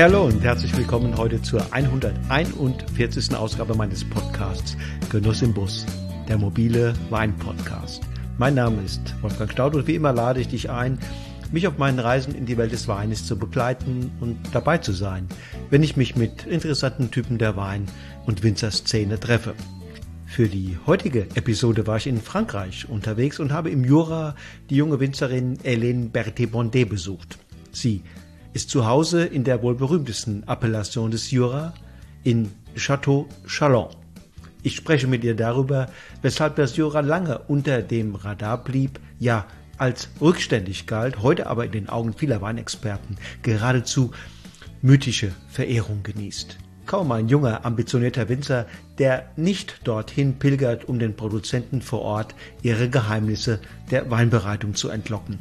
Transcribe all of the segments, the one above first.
Hallo und herzlich willkommen heute zur 141. Ausgabe meines Podcasts Genuss im Bus, der mobile Wein-Podcast. Mein Name ist Wolfgang Staud und wie immer lade ich dich ein, mich auf meinen Reisen in die Welt des Weines zu begleiten und dabei zu sein, wenn ich mich mit interessanten Typen der Wein- und Winzerszene treffe. Für die heutige Episode war ich in Frankreich unterwegs und habe im Jura die junge Winzerin Hélène Berthet-Bondet besucht. Sie ist zu Hause in der wohl berühmtesten Appellation des Jura, in Château Chalon. Ich spreche mit ihr darüber, weshalb das Jura lange unter dem Radar blieb, ja als rückständig galt, heute aber in den Augen vieler Weinexperten geradezu mythische Verehrung genießt. Kaum ein junger, ambitionierter Winzer, der nicht dorthin pilgert, um den Produzenten vor Ort ihre Geheimnisse der Weinbereitung zu entlocken.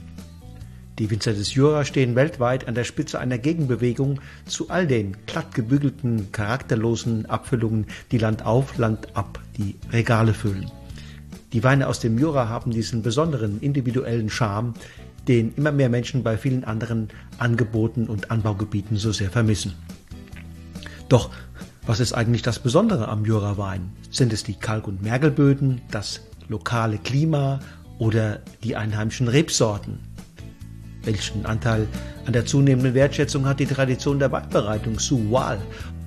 Die Winzer des Jura stehen weltweit an der Spitze einer Gegenbewegung zu all den glatt gebügelten, charakterlosen Abfüllungen, die Land auf, Land ab die Regale füllen. Die Weine aus dem Jura haben diesen besonderen individuellen Charme, den immer mehr Menschen bei vielen anderen Angeboten und Anbaugebieten so sehr vermissen. Doch was ist eigentlich das Besondere am Jurawein? Sind es die Kalk- und Mergelböden, das lokale Klima oder die einheimischen Rebsorten? Welchen Anteil an der zunehmenden Wertschätzung hat die Tradition der Weinbereitung Suwal,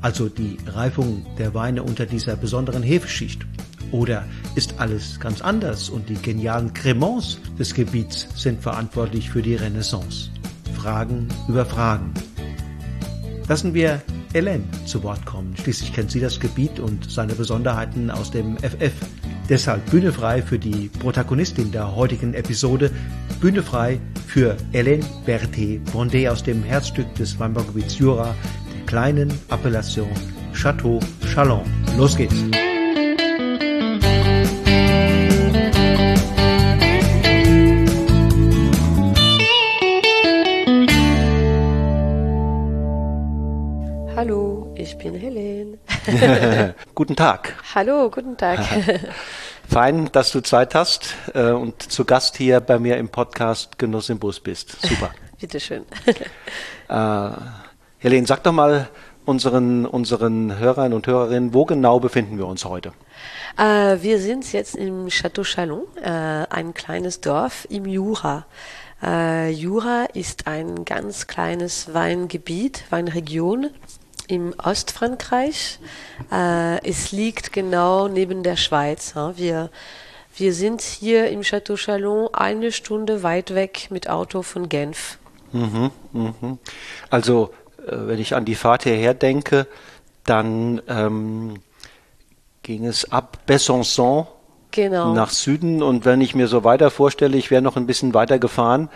also die Reifung der Weine unter dieser besonderen Hefeschicht? Oder ist alles ganz anders und die genialen Cremants des Gebiets sind verantwortlich für die Renaissance? Fragen über Fragen. Lassen wir Hélène zu Wort kommen. Schließlich kennt sie das Gebiet und seine Besonderheiten aus dem FF. Deshalb Bühne frei für die Protagonistin der heutigen Episode, Bühne frei für Hélène Berthet-Bondet aus dem Herzstück des Weinbaugebiets Jura, der kleinen Appellation Château Chalon. Los geht's! Hallo, ich bin Helene. guten Tag. Hallo, guten Tag. Fein, dass du Zeit hast äh, und zu Gast hier bei mir im Podcast Genuss im Bus bist. Super. Bitteschön. äh, Helene, sag doch mal unseren, unseren Hörern und Hörerinnen, wo genau befinden wir uns heute? Äh, wir sind jetzt im Château Chalon, äh, ein kleines Dorf im Jura. Äh, Jura ist ein ganz kleines Weingebiet, Weinregion im Ostfrankreich. Äh, es liegt genau neben der Schweiz. Ja. Wir, wir sind hier im Château Chalon eine Stunde weit weg mit Auto von Genf. Mhm, mhm. Also, äh, wenn ich an die Fahrt hierher denke, dann ähm, ging es ab Besançon genau. nach Süden und wenn ich mir so weiter vorstelle, ich wäre noch ein bisschen weiter gefahren,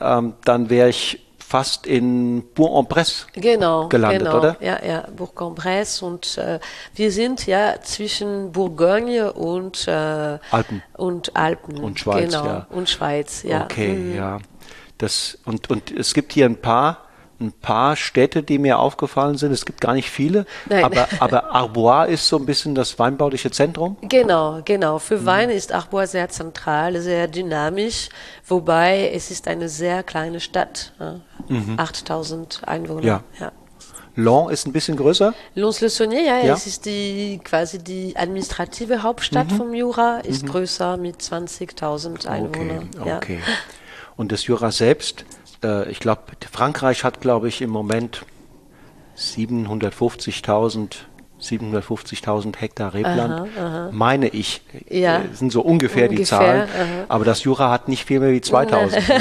ähm, dann wäre ich fast in Bourg-en-Bresse genau, gelandet, genau. oder? Ja, ja, Bourg-en-Bresse und äh, wir sind ja zwischen Bourgogne und äh, Alpen und Alpen und Schweiz, genau. ja. und Schweiz, ja. Okay, mhm. ja. Das und und es gibt hier ein paar ein paar Städte, die mir aufgefallen sind. Es gibt gar nicht viele, Nein. aber, aber Arbois ist so ein bisschen das weinbauliche Zentrum. Genau, genau. Für mhm. Wein ist Arbois sehr zentral, sehr dynamisch, wobei es ist eine sehr kleine Stadt, mhm. 8000 Einwohner. Ja. ja. Lens ist ein bisschen größer. Lons-le-Saunier, ja, ja, es ist die quasi die administrative Hauptstadt mhm. vom Jura, ist mhm. größer mit 20.000 Einwohnern. Okay, okay. Ja. Und das Jura selbst äh, ich glaube, Frankreich hat, glaube ich, im Moment 750.000 750.000 Hektar Rebland, aha, aha. meine ich, ja. Äh, sind so ungefähr, ungefähr die Zahlen. Aha. Aber das Jura hat nicht viel mehr wie 2000. ne?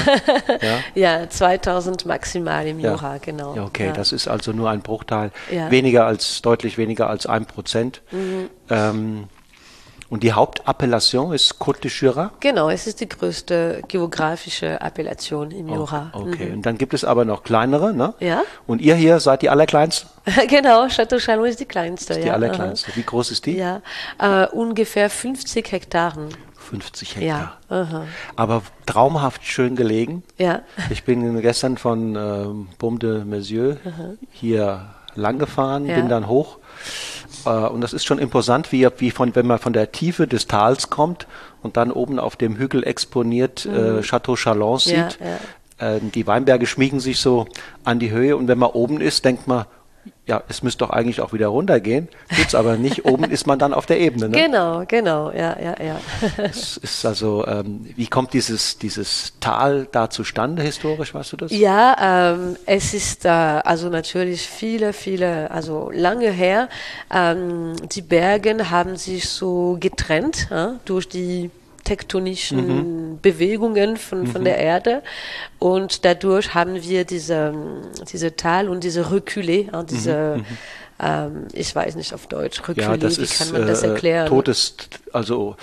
ja? ja, 2000 maximal im Jura, ja. genau. Ja, okay, das ist also nur ein Bruchteil, weniger als, deutlich weniger als ein Prozent. Mhm. Ähm, und die Hauptappellation ist Côte de Jura? Genau, es ist die größte geografische Appellation im Jura. Okay, okay. Mhm. und dann gibt es aber noch kleinere, ne? Ja. Und ihr hier seid die allerkleinste? genau, Château Chalon ist die kleinste. Ist die ja. allerkleinste. Wie groß ist die? Ja, äh, ungefähr 50 Hektaren. 50 Hektar. Ja. Aha. Aber traumhaft schön gelegen. Ja. Ich bin gestern von ähm, Baume de Messieurs hier lang gefahren, ja. bin dann hoch und das ist schon imposant, wie, wie von, wenn man von der Tiefe des Tals kommt und dann oben auf dem Hügel exponiert äh, mhm. äh, Chateau Chalon sieht. Ja, ja. Äh, die Weinberge schmiegen sich so an die Höhe und wenn man oben ist, denkt man, ja, es müsste doch eigentlich auch wieder runtergehen, tut's aber nicht. Oben ist man dann auf der Ebene. Ne? Genau, genau, ja, ja, ja. es ist also, ähm, wie kommt dieses, dieses Tal da zustande historisch, weißt du das? Ja, ähm, es ist äh, also natürlich viele, viele, also lange her. Ähm, die Berge haben sich so getrennt ja, durch die tektonischen mhm. Bewegungen von, von mhm. der Erde. Und dadurch haben wir diese, diese Tal und diese Reculé, diese, mhm. mhm. ähm, ich weiß nicht auf Deutsch, Reculé, ja, wie ist, kann man das äh, erklären? Totes, also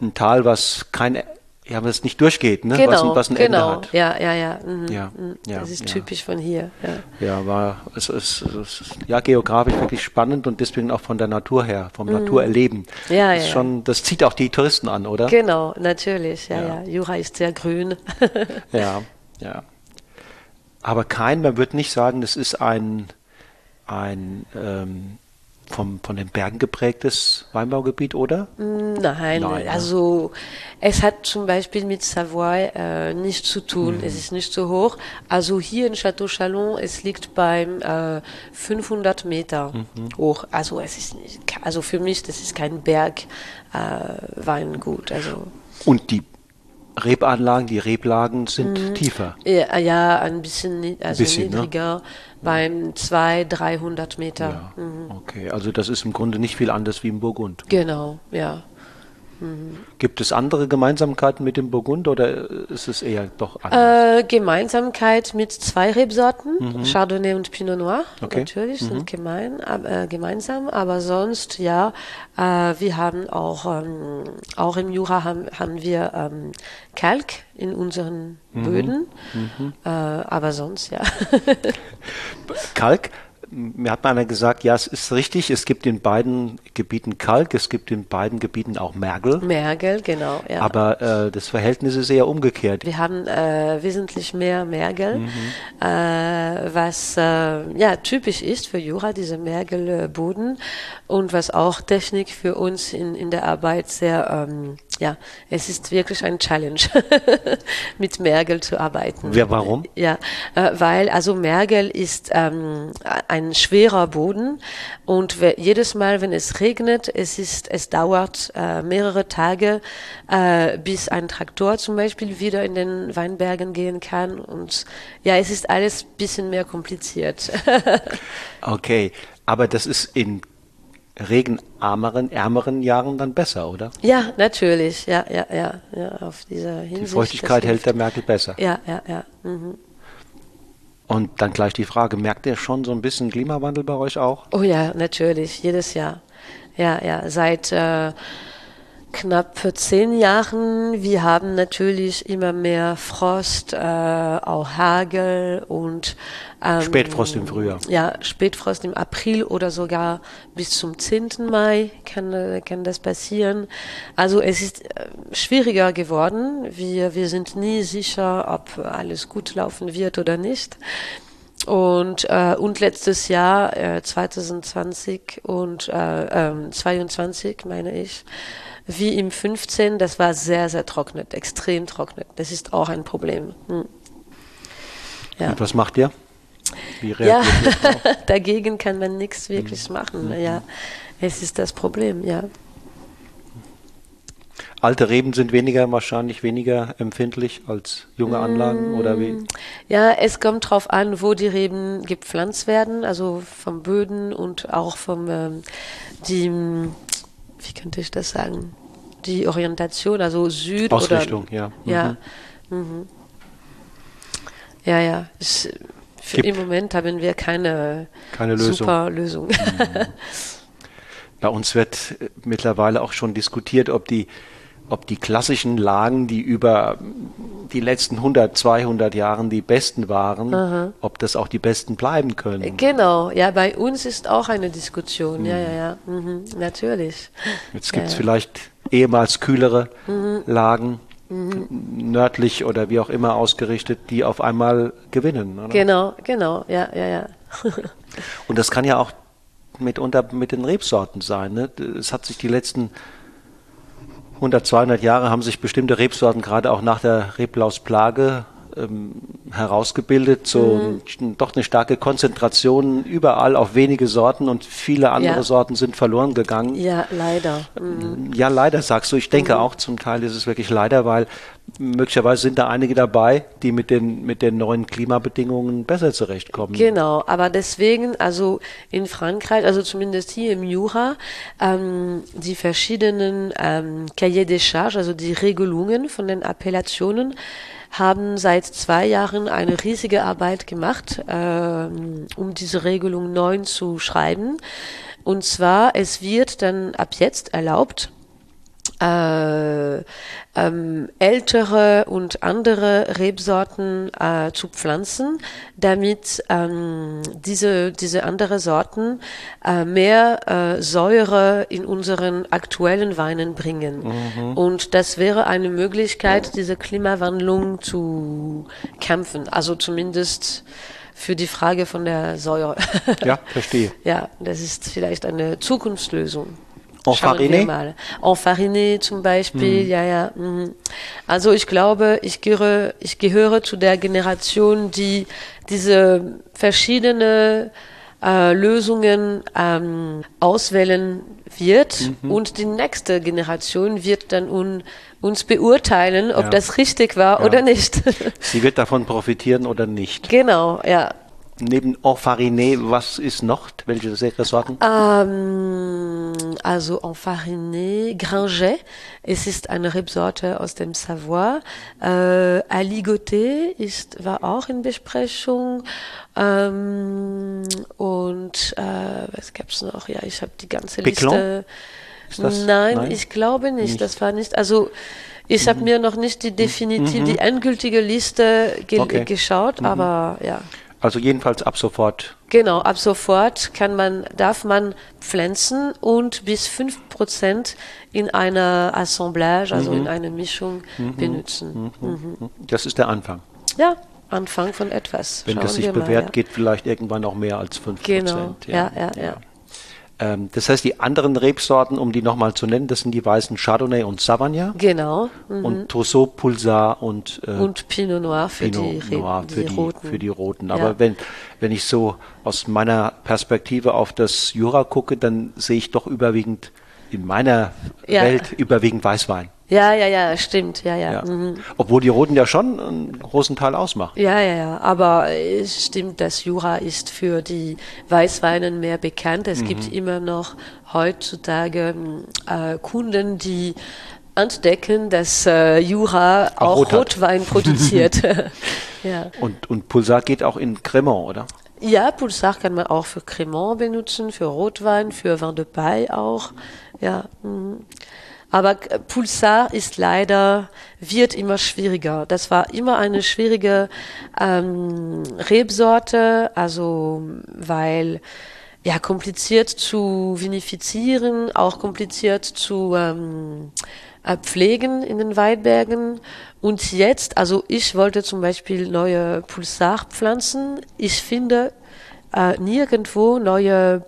ein Tal, was kein ja, was nicht durchgeht, ne? Genau, was, was ein genau. Ende hat. Ja, ja, ja. Mhm. ja, mhm. ja das ist ja. typisch von hier. Ja, ja war es ist, es ist ja geografisch wirklich spannend und deswegen auch von der Natur her, vom mhm. Naturerleben. Ja, das ja, schon, das zieht auch die Touristen an, oder? Genau, natürlich. Ja, ja. Jura ist sehr grün. ja, ja. Aber kein, man würde nicht sagen, das ist ein ein ähm, vom, von den Bergen geprägtes Weinbaugebiet, oder? Nein, Nein also es hat zum Beispiel mit Savoy äh, nichts zu tun, mhm. es ist nicht so hoch. Also hier in Château Chalon, es liegt beim äh, 500 Meter mhm. hoch. Also es ist nicht, also für mich, das ist kein Berg äh, Weingut. Also. Und die Rebanlagen, die Reblagen sind mhm. tiefer. Ja, ja, ein bisschen, also bisschen, ne? niedriger, ne? beim 200, 300 Meter. Ja. Mhm. Okay, also das ist im Grunde nicht viel anders wie im Burgund. Genau, ja. Gibt es andere Gemeinsamkeiten mit dem Burgund oder ist es eher doch anders? Äh, Gemeinsamkeit mit zwei Rebsorten, mhm. Chardonnay und Pinot Noir, okay. natürlich, mhm. sind gemein, äh, gemeinsam, aber sonst, ja, äh, wir haben auch, ähm, auch im Jura haben, haben wir ähm, Kalk in unseren mhm. Böden, mhm. Äh, aber sonst, ja. Kalk, mir hat mal einer gesagt, ja, es ist richtig, es gibt in beiden Gebieten Kalk, es gibt in beiden Gebieten auch Mergel. Mergel, genau, ja. Aber äh, das Verhältnis ist eher umgekehrt. Wir haben äh, wesentlich mehr Mergel, mhm. äh, was äh, ja typisch ist für Jura, diese Mergelboden und was auch Technik für uns in, in der Arbeit sehr ähm, ja, es ist wirklich ein Challenge, mit Mergel zu arbeiten. Ja, warum? Ja, äh, weil also Mergel ist ähm, ein schwerer Boden und jedes Mal, wenn es regnet, es ist, es dauert äh, mehrere Tage, äh, bis ein Traktor zum Beispiel wieder in den Weinbergen gehen kann und ja, es ist alles ein bisschen mehr kompliziert. okay, aber das ist in regenarmeren, ärmeren Jahren dann besser, oder? Ja, natürlich. Ja, ja, ja, ja auf dieser Hinsicht. Die Feuchtigkeit hält der Merkel besser. Ja, ja, ja. Mhm. Und dann gleich die Frage, merkt ihr schon so ein bisschen Klimawandel bei euch auch? Oh ja, natürlich, jedes Jahr. Ja, ja, seit äh, knapp zehn Jahren. Wir haben natürlich immer mehr Frost, äh, auch Hagel und ähm, Spätfrost im Frühjahr. Ja, Spätfrost im April oder sogar bis zum 10. Mai kann, kann das passieren. Also es ist äh, schwieriger geworden. Wir, wir sind nie sicher, ob alles gut laufen wird oder nicht. Und, äh, und letztes Jahr, äh, 2020 und äh, äh, 22, meine ich, wie im 15, das war sehr, sehr trocknet, extrem trocknet. Das ist auch ein Problem. Hm. Ja. Und was macht ihr? Wie reagiert ja, ihr dagegen kann man nichts wirklich mhm. machen. Mhm. Ja, es ist das Problem, ja. Alte Reben sind weniger, wahrscheinlich weniger empfindlich als junge Anlagen oder wie? Mm, ja, es kommt darauf an, wo die Reben gepflanzt werden, also vom Böden und auch vom ähm, die wie könnte ich das sagen, die Orientation, also Süd Ausrichtung, oder, ja. Mhm. Ja, mhm. ja, ja. Ich, für Gibt im Moment haben wir keine, keine Lösung. super Lösung. Mhm. Bei uns wird mittlerweile auch schon diskutiert, ob die ob die klassischen Lagen, die über die letzten 100, 200 Jahren die besten waren, Aha. ob das auch die besten bleiben können. Genau, ja, bei uns ist auch eine Diskussion, mhm. ja, ja, ja, mhm. natürlich. Jetzt gibt es ja. vielleicht ehemals kühlere mhm. Lagen, mhm. nördlich oder wie auch immer ausgerichtet, die auf einmal gewinnen. Oder? Genau, genau, ja, ja, ja. Und das kann ja auch mitunter mit den Rebsorten sein. Ne? Es hat sich die letzten 100, 200 Jahre haben sich bestimmte Rebsorten gerade auch nach der Reblausplage ähm, herausgebildet, so mhm. doch eine starke Konzentration überall auf wenige Sorten und viele andere ja. Sorten sind verloren gegangen. Ja, leider. Mhm. Ja, leider sagst du. Ich denke mhm. auch zum Teil ist es wirklich leider, weil möglicherweise sind da einige dabei, die mit den, mit den neuen Klimabedingungen besser zurechtkommen. Genau, aber deswegen, also in Frankreich, also zumindest hier im Jura, ähm, die verschiedenen ähm, Cahiers des Charges, also die Regelungen von den Appellationen, haben seit zwei Jahren eine riesige Arbeit gemacht, ähm, um diese Regelung 9 zu schreiben. Und zwar, es wird dann ab jetzt erlaubt, äh, ähm, ältere und andere Rebsorten äh, zu pflanzen, damit ähm, diese, diese andere Sorten äh, mehr äh, Säure in unseren aktuellen Weinen bringen. Mhm. Und das wäre eine Möglichkeit, diese Klimawandlung zu kämpfen. Also zumindest für die Frage von der Säure. Ja, verstehe. ja, das ist vielleicht eine Zukunftslösung. Enfariné? Enfariné zum Beispiel, mhm. ja, ja. Mhm. Also ich glaube, ich gehöre, ich gehöre zu der Generation, die diese verschiedene äh, Lösungen ähm, auswählen wird mhm. und die nächste Generation wird dann un, uns beurteilen, ob ja. das richtig war ja. oder nicht. Sie wird davon profitieren oder nicht. Genau, ja. Neben Enfariné, was ist noch? Welche Sorten? Ähm, also Enfariné, Gringet. Es ist eine Rebsorte aus dem Savoie. Äh, Aligoté ist, war auch in Besprechung. Ähm, und äh, was gab's noch? Ja, ich habe die ganze Liste. Nein, Nein, ich glaube nicht. nicht. Das war nicht. Also ich mhm. habe mir noch nicht die definitiv mhm. die endgültige Liste ge okay. geschaut, mhm. aber ja. Also jedenfalls ab sofort. Genau, ab sofort kann man, darf man pflanzen und bis 5% in einer Assemblage, also mhm. in einer Mischung mhm. benutzen. Mhm. mhm. Das ist der Anfang. Ja, Anfang von etwas. Wenn Schauen das sich bewährt, ja. geht vielleicht irgendwann noch mehr als 5%. Genau, ja, ja, ja. ja. Ähm, das heißt, die anderen Rebsorten, um die nochmal zu nennen, das sind die weißen Chardonnay und Savagnin. Genau. Mhm. Und Trousseau, Pulsar und, äh, und Pinot Noir für Pinot die, Noir für die, die, Roten. Für die Roten. Aber ja. wenn, wenn ich so aus meiner Perspektive auf das Jura gucke, dann sehe ich doch überwiegend in meiner ja. Welt überwiegend Weißwein. Ja, ja, ja, stimmt, ja, ja. ja. Mhm. Obwohl die Roten ja schon einen großen Teil ausmachen. Ja, ja, ja, aber es stimmt, dass Jura ist für die Weißweinen mehr bekannt. Es mhm. gibt immer noch heutzutage äh, Kunden, die entdecken, dass äh, Jura auch, auch Rotwein produziert. ja. Und, und Pulsar geht auch in Cremant, oder? Ja, Pulsar kann man auch für Cremant benutzen, für Rotwein, für Vin de Paille auch. Ja. Mhm. Aber Pulsar ist leider, wird immer schwieriger. Das war immer eine schwierige ähm, Rebsorte, also weil ja kompliziert zu vinifizieren, auch kompliziert zu ähm, äh, pflegen in den Weinbergen. Und jetzt, also ich wollte zum Beispiel neue Pulsar pflanzen. Ich finde äh, nirgendwo neue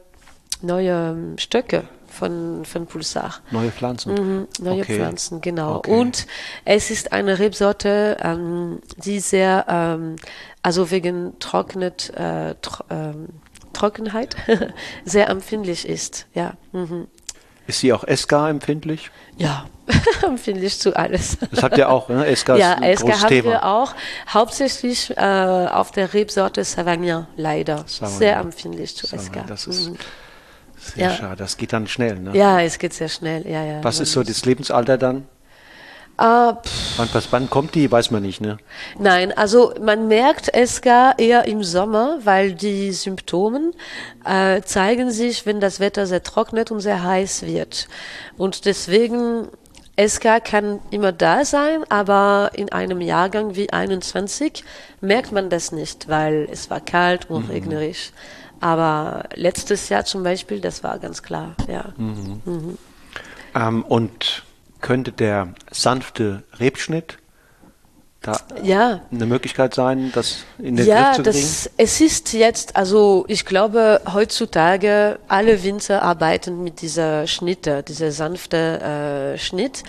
neue Stöcke von, von Pulsar. Neue Pflanzen? Mhm, neue okay. Pflanzen, genau. Okay. Und es ist eine Rebsorte, ähm, die sehr, ähm, also wegen Trocknet, äh, tro ähm, Trockenheit sehr empfindlich ist. Ja. Mhm. Ist sie auch SK empfindlich? Ja, empfindlich zu alles. Das habt ihr auch, ne? SK ja, ist ein SK haben Thema. wir auch. Hauptsächlich äh, auf der Rebsorte Savagnin, leider. Savagnin. Sehr empfindlich zu Savagnin, SK. Das ist, mhm. Sehr ja. schade. Das geht dann schnell, ne? Ja, es geht sehr schnell. Ja, ja. Was ist so das Lebensalter dann? Uh, wann, wann, kommt die, weiß man nicht, ne? Nein, also man merkt es gar eher im Sommer, weil die Symptome äh, zeigen sich, wenn das Wetter sehr trocknet und sehr heiß wird. Und deswegen, SK kann immer da sein, aber in einem Jahrgang wie 21 merkt man das nicht, weil es war kalt und mhm. regnerisch. Aber letztes Jahr zum Beispiel, das war ganz klar, ja. Mhm. Mhm. Ähm, und könnte der sanfte Rebschnitt da ja. eine Möglichkeit sein, das in den ja, Griff zu kriegen? Ja, es ist jetzt, also ich glaube, heutzutage alle Winzer arbeiten mit dieser Schnitte, dieser sanfte äh, Schnitt.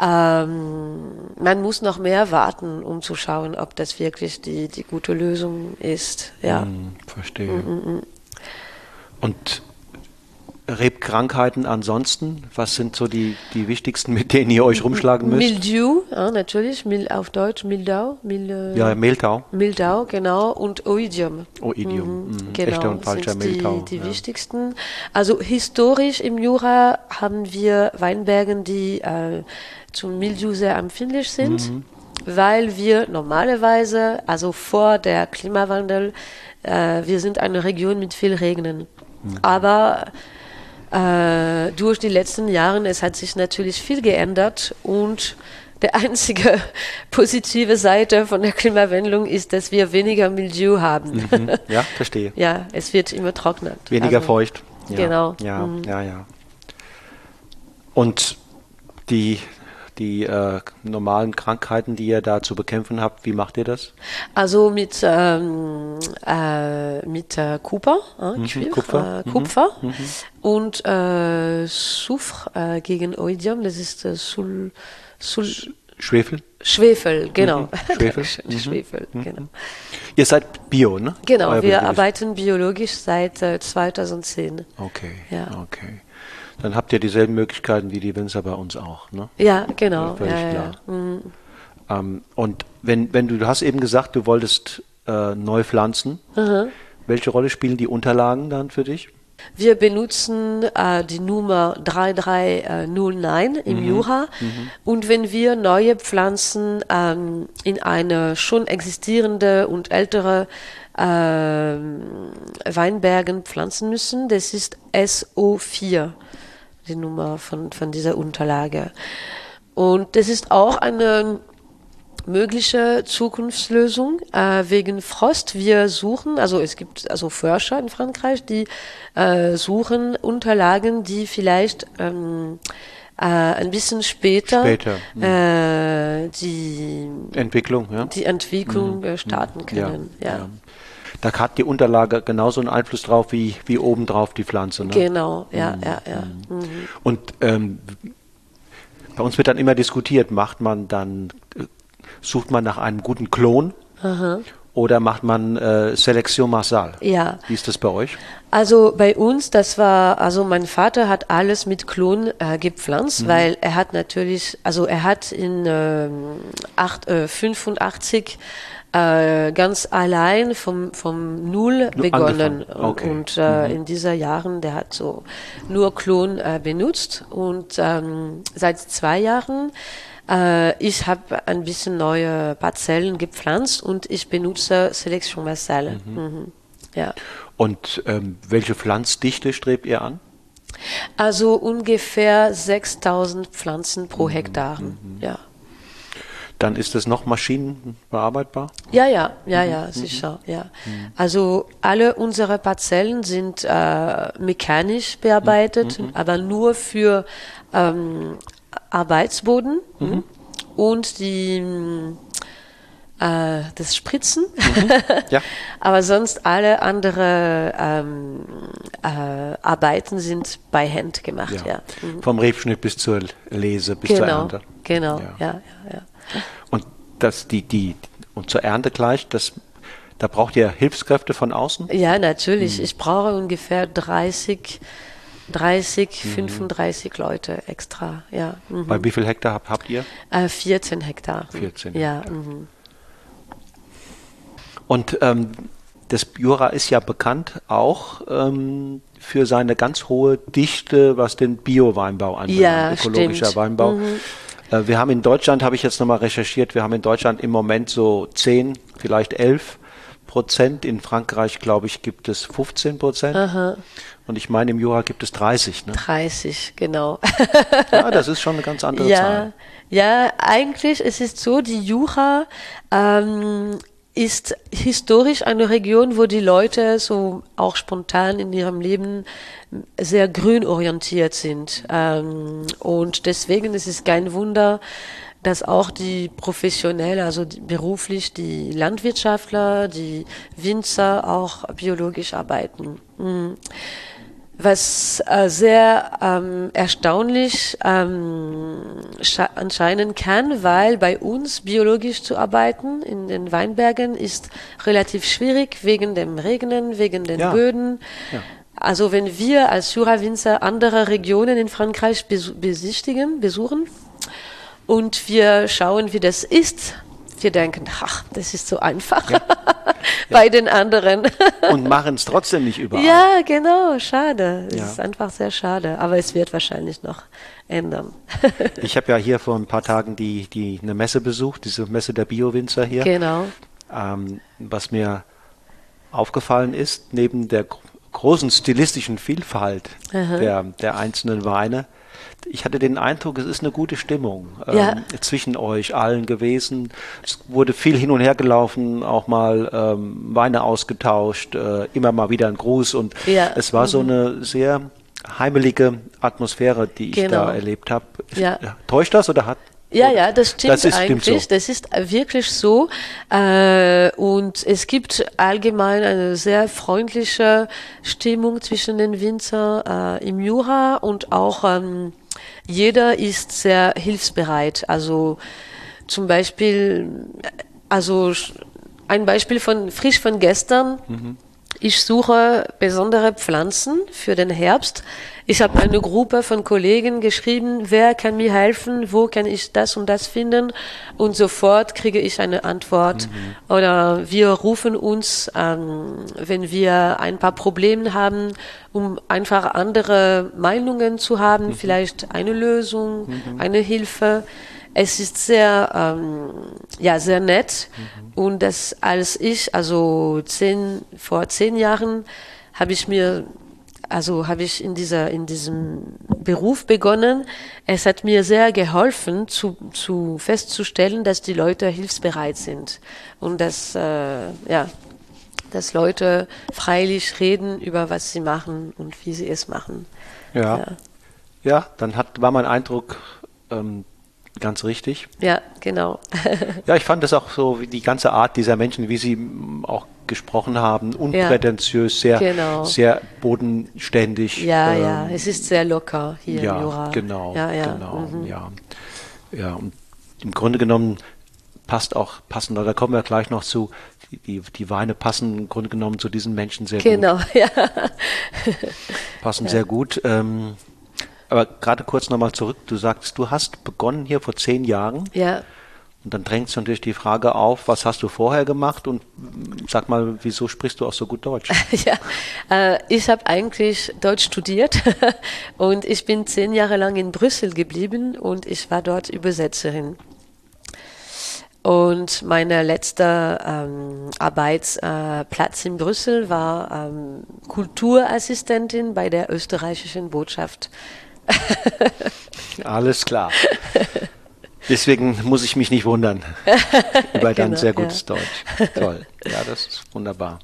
ähm, man muss noch mehr warten, um zu schauen, ob das wirklich die, die gute Lösung ist. Ja. Hm, verstehe. Mm, Und Rebkrankheiten ansonsten? Was sind so die, die wichtigsten, mit denen ihr euch rumschlagen müsst? Mildew, ja, natürlich, Mil, auf Deutsch Mildau. Mil, ja, Mehltau. Mildau, genau, und Oidium. Oidium, mhm, mhm. genau, echter und falscher sind Mehltau. Die, die ja. wichtigsten. Also historisch im Jura haben wir Weinbergen, die äh, zum Mildew sehr empfindlich sind. Mhm weil wir normalerweise, also vor der Klimawandel, äh, wir sind eine Region mit viel Regnen. Mhm. Aber äh, durch die letzten Jahre, es hat sich natürlich viel geändert und der einzige positive Seite von der Klimawandlung ist, dass wir weniger Mildew haben. Mhm. Ja, verstehe. ja, es wird immer trockener. Weniger also, feucht. Ja, genau. Ja, mhm. ja, ja. Und die die äh, normalen Krankheiten, die ihr da zu bekämpfen habt, wie macht ihr das? Also mit, ähm, äh, mit äh, Kupfer, äh, mhm, Kupfer, äh, Kupfer mhm. mhm. und äh, Soufre gegen Oidium, das ist Sul, Sul Schwefel? Schwefel, genau. Mhm. Schwefel? Schwefel, mhm. genau. Ihr seid Bio, ne? Genau, Euer wir arbeiten biologisch seit äh, 2010. Okay, ja. okay dann habt ihr dieselben Möglichkeiten wie die Winzer bei uns auch. Ne? Ja, genau. Völlig ja, klar. Ja. Mhm. Ähm, und wenn, wenn du, du hast eben gesagt, du wolltest äh, neu pflanzen, mhm. welche Rolle spielen die Unterlagen dann für dich? Wir benutzen äh, die Nummer 3309 im mhm. Jura mhm. und wenn wir neue Pflanzen ähm, in eine schon existierende und ältere äh, Weinbergen pflanzen müssen, das ist SO4 die Nummer von, von dieser Unterlage. Und das ist auch eine mögliche Zukunftslösung äh, wegen Frost. Wir suchen, also es gibt also Forscher in Frankreich, die äh, suchen Unterlagen, die vielleicht ähm, äh, ein bisschen später, später hm. äh, die Entwicklung, ja? die Entwicklung mhm. starten können. Ja, ja. ja da hat die Unterlage genauso einen Einfluss drauf wie, wie obendrauf die Pflanze. Ne? Genau, ja, mhm. ja, ja. Mhm. Und ähm, bei uns wird dann immer diskutiert, macht man dann, sucht man nach einem guten Klon Aha. oder macht man äh, Selektion Massal? Ja. Wie ist das bei euch? Also bei uns, das war, also mein Vater hat alles mit Klon äh, gepflanzt, mhm. weil er hat natürlich, also er hat in äh, acht, äh, 85 äh, ganz allein vom, vom Null begonnen. Okay. Und äh, mhm. in dieser Jahren, der hat so nur Klon äh, benutzt. Und ähm, seit zwei Jahren äh, ich habe ein bisschen neue Parzellen gepflanzt und ich benutze Selection Massale. Mhm. Mhm. Ja. Und ähm, welche Pflanzdichte strebt ihr an? Also ungefähr 6000 Pflanzen pro mhm. Hektar. Mhm. Ja. Dann ist es noch maschinenbearbeitbar? Ja, ja, ja, mhm. ja, sicher, ja. Mhm. Also alle unsere Parzellen sind äh, mechanisch bearbeitet, mhm. mhm. aber nur für ähm, Arbeitsboden mhm. und die äh, das Spritzen. Mhm. Ja. aber sonst alle andere ähm, äh, Arbeiten sind bei Hand gemacht, ja. ja. Vom Rebschnitt bis zur Lese, bis genau, zur Ernte. Genau, ja, ja, ja. ja. Und das, die, die, und zur Ernte gleich, das, da braucht ihr Hilfskräfte von außen? Ja, natürlich. Mhm. Ich brauche ungefähr 30, 30, mhm. 35 Leute extra, ja. Mhm. Bei wie viel Hektar habt, habt ihr? Äh, 14 Hektar. 14 Ja. Hektar. Mhm. Und ähm, das Jura ist ja bekannt auch ähm, für seine ganz hohe Dichte, was den Bio-Weinbau anbelangt, ja, ökologischer stimmt. Weinbau. Mhm. Äh, wir haben in Deutschland, habe ich jetzt nochmal recherchiert, wir haben in Deutschland im Moment so 10, vielleicht 11 Prozent. In Frankreich, glaube ich, gibt es 15 Prozent. Aha. Und ich meine, im Jura gibt es 30. Ne? 30, genau. ja, das ist schon eine ganz andere ja, Zahl. Ja, eigentlich es ist so, die Jura ähm, ist historisch eine Region, wo die Leute so auch spontan in ihrem Leben sehr grün orientiert sind. Ähm, und deswegen ist es kein Wunder, dass auch die professionell, also die, beruflich die Landwirtschaftler, die Winzer auch biologisch arbeiten. Was äh, sehr ähm, erstaunlich ähm, anscheinen kann, weil bei uns biologisch zu arbeiten in den Weinbergen ist relativ schwierig wegen dem Regnen, wegen den ja. Böden. Ja. Also wenn wir als Jura-Winzer andere Regionen in Frankreich besichtigen, besuchen und wir schauen, wie das ist, wir denken, ach, das ist so einfach ja. bei ja. den anderen. Und machen es trotzdem nicht überall. Ja, genau, schade. Es ja. ist einfach sehr schade. Aber es wird wahrscheinlich noch ändern. ich habe ja hier vor ein paar Tagen die, die eine Messe besucht, diese Messe der Bio-Winzer hier. Genau. Ähm, was mir aufgefallen ist, neben der großen stilistischen Vielfalt der, der einzelnen Weine, ich hatte den Eindruck, es ist eine gute Stimmung ja. ähm, zwischen euch allen gewesen. Es wurde viel hin und her gelaufen, auch mal ähm, Weine ausgetauscht, äh, immer mal wieder ein Gruß und ja. es war mhm. so eine sehr heimelige Atmosphäre, die ich genau. da erlebt habe. Ja. Täuscht das oder hat ja, ja, das stimmt das ist, eigentlich. Stimmt so. Das ist wirklich so. Äh, und es gibt allgemein eine sehr freundliche Stimmung zwischen den Winzern äh, im Jura und auch ähm, jeder ist sehr hilfsbereit. Also zum Beispiel, also ein Beispiel von frisch von gestern. Mhm. Ich suche besondere Pflanzen für den Herbst. Ich habe eine Gruppe von Kollegen geschrieben, wer kann mir helfen, wo kann ich das und das finden und sofort kriege ich eine Antwort. Mhm. Oder wir rufen uns, ähm, wenn wir ein paar Probleme haben, um einfach andere Meinungen zu haben, mhm. vielleicht eine Lösung, mhm. eine Hilfe. Es ist sehr, ähm, ja, sehr nett. Mhm. Und das als ich, also zehn, vor zehn Jahren, habe ich mir also habe ich in dieser in diesem Beruf begonnen. Es hat mir sehr geholfen, zu, zu festzustellen, dass die Leute hilfsbereit sind und dass äh, ja dass Leute freilich reden über was sie machen und wie sie es machen. Ja, ja, ja dann hat war mein Eindruck ähm, ganz richtig. Ja, genau. ja, ich fand das auch so wie die ganze Art dieser Menschen, wie sie auch gesprochen haben, unprätentiös, sehr, genau. sehr bodenständig. Ja, ähm, ja, es ist sehr locker hier ja, im Jura. Genau, ja, ja. genau, mhm. ja. Ja, und im Grunde genommen passt auch, passen, da kommen wir gleich noch zu, die, die Weine passen im Grunde genommen zu diesen Menschen sehr genau, gut. Genau, ja. Passen ja. sehr gut. Ähm, aber gerade kurz nochmal zurück, du sagst, du hast begonnen hier vor zehn Jahren. Ja. Und dann drängt sich natürlich die Frage auf, was hast du vorher gemacht und sag mal, wieso sprichst du auch so gut Deutsch? ja, äh, ich habe eigentlich Deutsch studiert und ich bin zehn Jahre lang in Brüssel geblieben und ich war dort Übersetzerin. Und mein letzter ähm, Arbeitsplatz in Brüssel war ähm, Kulturassistentin bei der österreichischen Botschaft. Alles klar. Deswegen muss ich mich nicht wundern über dein genau, sehr gutes ja. Deutsch. Toll. Ja, das ist wunderbar.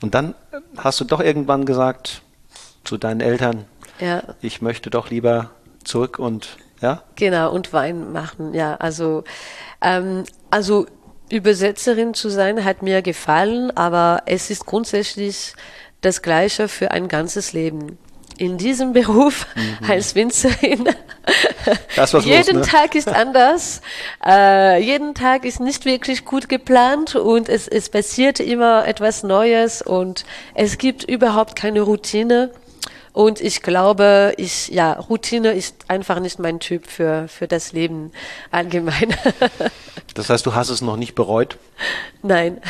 Und dann hast du doch irgendwann gesagt zu deinen Eltern, ja. ich möchte doch lieber zurück und ja? Genau, und Wein machen, ja. Also, ähm, also Übersetzerin zu sein hat mir gefallen, aber es ist grundsätzlich das Gleiche für ein ganzes Leben in diesem Beruf mhm. als Winzerin. jeden los, ne? Tag ist anders. Äh, jeden Tag ist nicht wirklich gut geplant und es, es passiert immer etwas Neues und es gibt überhaupt keine Routine. Und ich glaube, ich, ja, Routine ist einfach nicht mein Typ für, für das Leben allgemein. das heißt, du hast es noch nicht bereut? Nein.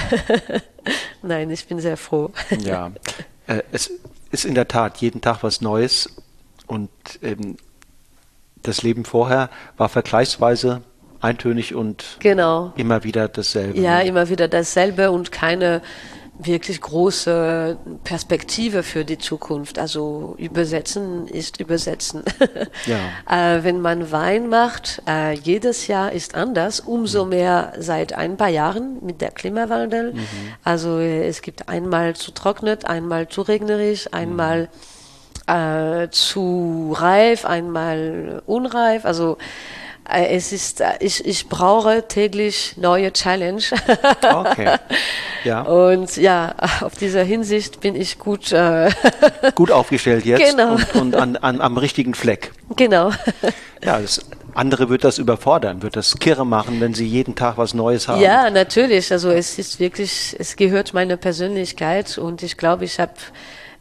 Nein, ich bin sehr froh. Ja. Äh, es, ist in der Tat jeden Tag was Neues und ähm, das Leben vorher war vergleichsweise eintönig und genau. immer wieder dasselbe. Ja, immer wieder dasselbe und keine wirklich große Perspektive für die Zukunft. Also übersetzen ist übersetzen. Ja. äh, wenn man Wein macht, äh, jedes Jahr ist anders, umso mhm. mehr seit ein paar Jahren mit der Klimawandel. Mhm. Also äh, es gibt einmal zu trocknet, einmal zu regnerisch, einmal mhm. zu reif, einmal unreif. Also es ist, äh, ich, ich brauche täglich neue Challenge. Okay. Ja. Und ja, auf dieser Hinsicht bin ich gut. Äh gut aufgestellt jetzt genau. und, und an, an, am richtigen Fleck. Genau. Ja, das andere wird das überfordern, wird das kirre machen, wenn sie jeden Tag was Neues haben. Ja, natürlich. Also es ist wirklich, es gehört meiner Persönlichkeit und ich glaube, ich habe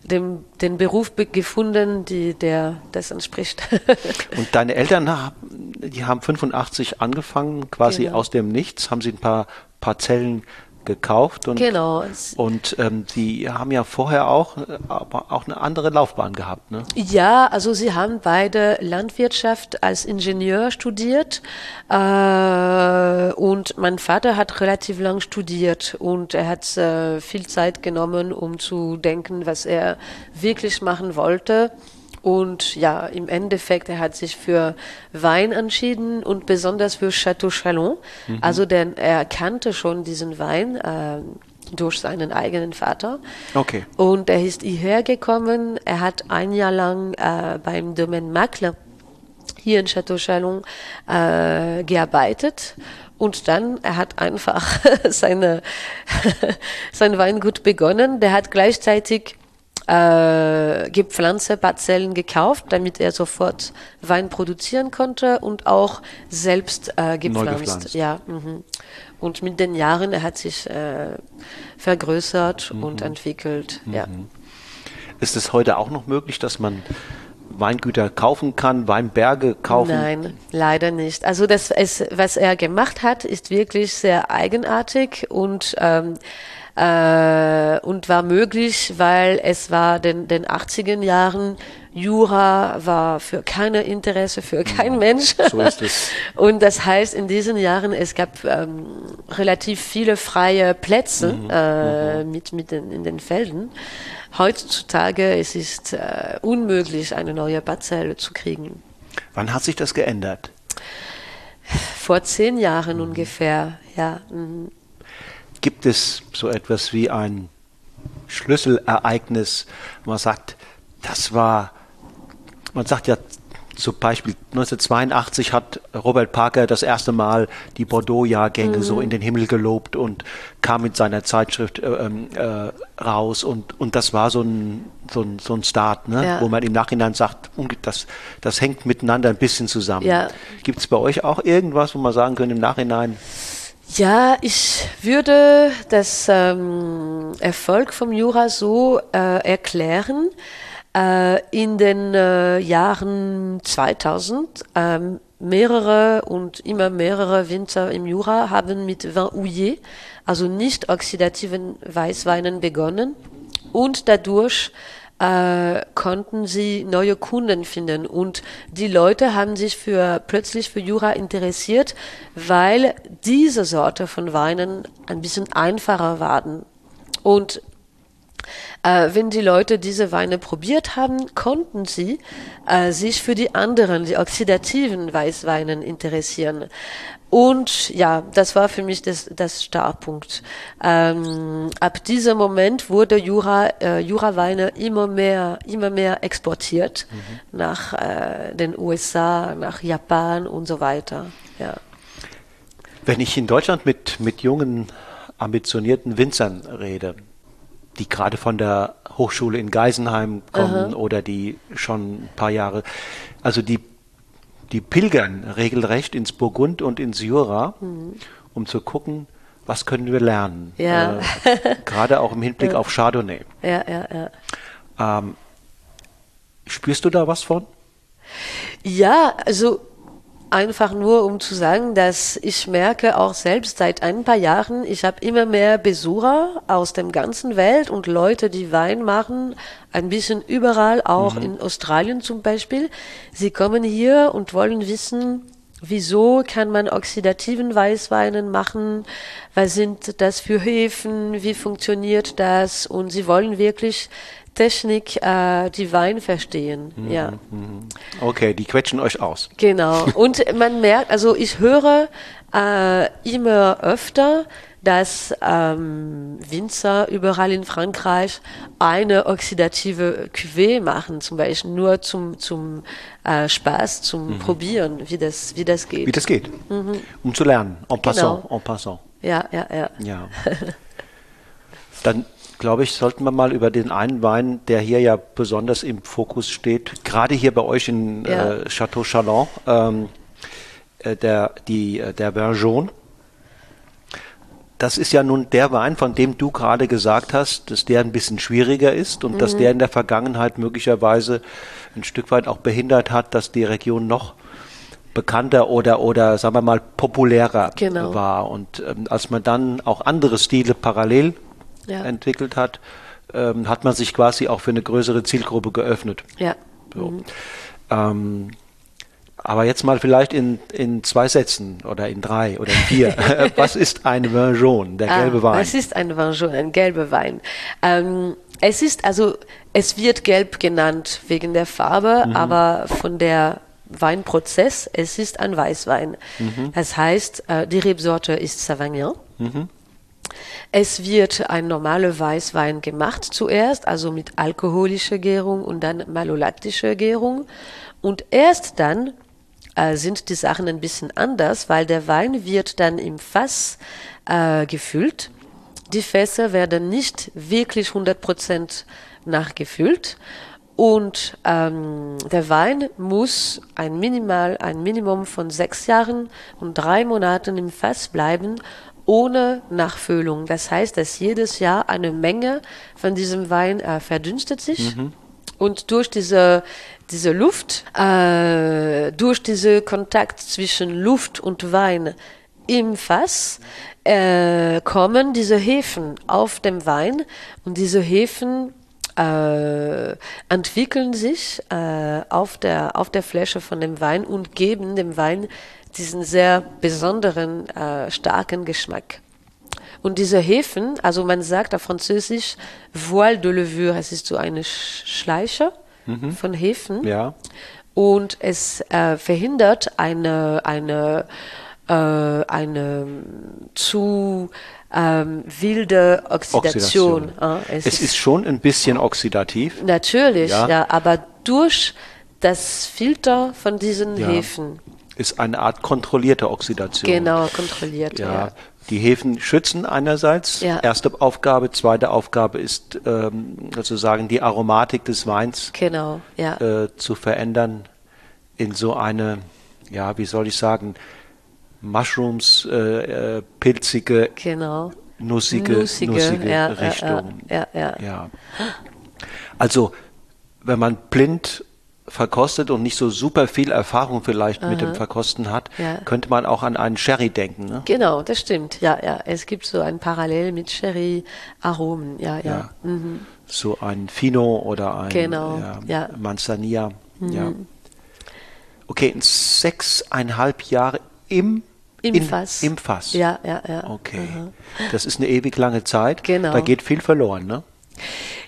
den, den Beruf gefunden, die, der das entspricht. Und deine Eltern, die haben 85 angefangen, quasi genau. aus dem Nichts, haben sie ein paar Parzellen gekauft und, genau. und ähm, Sie haben ja vorher auch, aber auch eine andere Laufbahn gehabt. Ne? Ja, also Sie haben beide Landwirtschaft als Ingenieur studiert äh, und mein Vater hat relativ lang studiert und er hat äh, viel Zeit genommen, um zu denken, was er wirklich machen wollte. Und ja, im Endeffekt, er hat sich für Wein entschieden und besonders für Chateau Chalon. Mhm. Also denn er kannte schon diesen Wein äh, durch seinen eigenen Vater. Okay. Und er ist hierher gekommen. Er hat ein Jahr lang äh, beim Domaine Macle hier in Chateau Chalon äh, gearbeitet. Und dann, er hat einfach seine, sein Weingut begonnen. Der hat gleichzeitig äh, gepflanzte Parzellen gekauft, damit er sofort Wein produzieren konnte und auch selbst äh, gepflanzt. Ja, mh. Und mit den Jahren er hat sich äh, vergrößert mhm. und entwickelt. Mhm. Ja. Ist es heute auch noch möglich, dass man Weingüter kaufen kann, Weinberge kaufen? Nein, leider nicht. Also das, ist, was er gemacht hat, ist wirklich sehr eigenartig und ähm, äh, und war möglich, weil es war den, den 80er Jahren Jura war für keine Interesse, für kein mhm. Mensch. So ist es. Und das heißt, in diesen Jahren, es gab ähm, relativ viele freie Plätze mhm. Äh, mhm. mit, mit den, in den Feldern. Heutzutage es ist äh, unmöglich, eine neue Parzelle zu kriegen. Wann hat sich das geändert? Vor zehn Jahren mhm. ungefähr, ja. Gibt es so etwas wie ein Schlüsselereignis, man sagt, das war, man sagt ja zum Beispiel 1982 hat Robert Parker das erste Mal die Bordeaux-Jahrgänge mhm. so in den Himmel gelobt und kam mit seiner Zeitschrift äh, ähm, äh, raus und, und das war so ein, so ein, so ein Start, ne? Ja. wo man im Nachhinein sagt, das, das hängt miteinander ein bisschen zusammen. Ja. Gibt es bei euch auch irgendwas, wo man sagen könnte im Nachhinein, ja, ich würde das ähm, Erfolg vom Jura so äh, erklären. Äh, in den äh, Jahren 2000 ähm, mehrere und immer mehrere Winter im Jura haben mit Vin Houillet, also nicht oxidativen Weißweinen begonnen und dadurch äh, konnten sie neue Kunden finden und die Leute haben sich für plötzlich für Jura interessiert, weil diese Sorte von Weinen ein bisschen einfacher waren und äh, wenn die Leute diese Weine probiert haben, konnten sie äh, sich für die anderen, die oxidativen Weißweinen interessieren. Und ja, das war für mich das, das Startpunkt. Ähm, ab diesem Moment wurde Jura, äh, Juraweine immer mehr, immer mehr exportiert mhm. nach äh, den USA, nach Japan und so weiter. Ja. Wenn ich in Deutschland mit, mit jungen, ambitionierten Winzern rede, die gerade von der Hochschule in Geisenheim kommen Aha. oder die schon ein paar Jahre, also die die pilgern regelrecht ins Burgund und ins Jura, mhm. um zu gucken, was können wir lernen. Ja. Äh, gerade auch im Hinblick ja. auf Chardonnay. Ja, ja, ja. Ähm, spürst du da was von? Ja, also einfach nur, um zu sagen, dass ich merke auch selbst seit ein paar Jahren, ich habe immer mehr Besucher aus der ganzen Welt und Leute, die Wein machen, ein bisschen überall, auch mhm. in Australien zum Beispiel. Sie kommen hier und wollen wissen, wieso kann man oxidativen Weißweinen machen, was sind das für Hefen, wie funktioniert das und sie wollen wirklich Technik äh, die Wein verstehen. Mhm, ja. Mhm. Okay, die quetschen euch aus. Genau. Und man merkt, also ich höre äh, immer öfter, dass ähm, Winzer überall in Frankreich eine oxidative Cuvée machen, zum Beispiel nur zum, zum äh, Spaß, zum mhm. Probieren, wie das, wie das geht. Wie das geht, mhm. um zu lernen, en passant, genau. en passant. Ja, ja, ja. ja. Dann glaube ich, sollten wir mal über den einen Wein, der hier ja besonders im Fokus steht, gerade hier bei euch in ja. äh, Chateau Chalon, ähm, äh, der, die, äh, der Verjon. Das ist ja nun der Wein, von dem du gerade gesagt hast, dass der ein bisschen schwieriger ist und mhm. dass der in der Vergangenheit möglicherweise ein Stück weit auch behindert hat, dass die Region noch bekannter oder oder sagen wir mal populärer genau. war und ähm, als man dann auch andere Stile parallel ja. entwickelt hat, ähm, hat man sich quasi auch für eine größere Zielgruppe geöffnet. Ja. So. Mhm. Ähm, aber jetzt mal vielleicht in, in zwei Sätzen oder in drei oder in vier. was ist ein Vin jaune, der ah, gelbe Wein? Was ist ein Vin jaune, ein gelber Wein? Ähm, es ist also, es wird gelb genannt wegen der Farbe, mhm. aber von der Weinprozess, es ist ein Weißwein. Mhm. Das heißt, äh, die Rebsorte ist Savagnin. Mhm. Es wird ein normaler Weißwein gemacht zuerst, also mit alkoholischer Gärung und dann malolaktischer Gärung. Und erst dann äh, sind die Sachen ein bisschen anders, weil der Wein wird dann im Fass äh, gefüllt. Die Fässer werden nicht wirklich 100% nachgefüllt. Und ähm, der Wein muss ein Minimal, ein Minimum von sechs Jahren und drei Monaten im Fass bleiben, ohne Nachfüllung. Das heißt, dass jedes Jahr eine Menge von diesem Wein äh, verdünstet sich. Mhm. Und durch diese, diese Luft, äh, durch diesen Kontakt zwischen Luft und Wein im Fass, äh, kommen diese Hefen auf dem Wein. Und diese Hefen äh, entwickeln sich äh, auf, der, auf der Fläche von dem Wein und geben dem Wein diesen sehr besonderen, äh, starken Geschmack. Und diese Hefen, also man sagt auf Französisch Voile de Levure, es ist so eine Schleiche mhm. von Hefen. Ja. Und es äh, verhindert eine, eine, äh, eine zu ähm, wilde Oxidation. Oxidation. Es, es, ist schon ein bisschen oxidativ. Natürlich, ja, ja aber durch das Filter von diesen ja. Hefen ist eine Art kontrollierte Oxidation. Genau, kontrolliert. Ja. ja. Die Hefen schützen einerseits. Ja. Erste Aufgabe, zweite Aufgabe ist ähm, sozusagen die Aromatik des Weins genau, ja. äh, zu verändern in so eine, ja, wie soll ich sagen, Mushrooms, äh, äh, pilzige, genau. nussige, nussige, nussige ja, Richtung. Ja, ja, ja. Also, wenn man blind verkostet und nicht so super viel Erfahrung vielleicht Aha. mit dem Verkosten hat, ja. könnte man auch an einen Sherry denken. Ne? Genau, das stimmt. Ja, ja. Es gibt so ein Parallel mit Sherry-Aromen. Ja, ja. ja. Mhm. So ein Fino oder ein genau. ja, Manzanilla. Mhm. Ja. Okay, in sechseinhalb Jahre im im Fass. Im Fass. Ja, ja, ja. Okay. Aha. Das ist eine ewig lange Zeit. Genau. Da geht viel verloren, ne?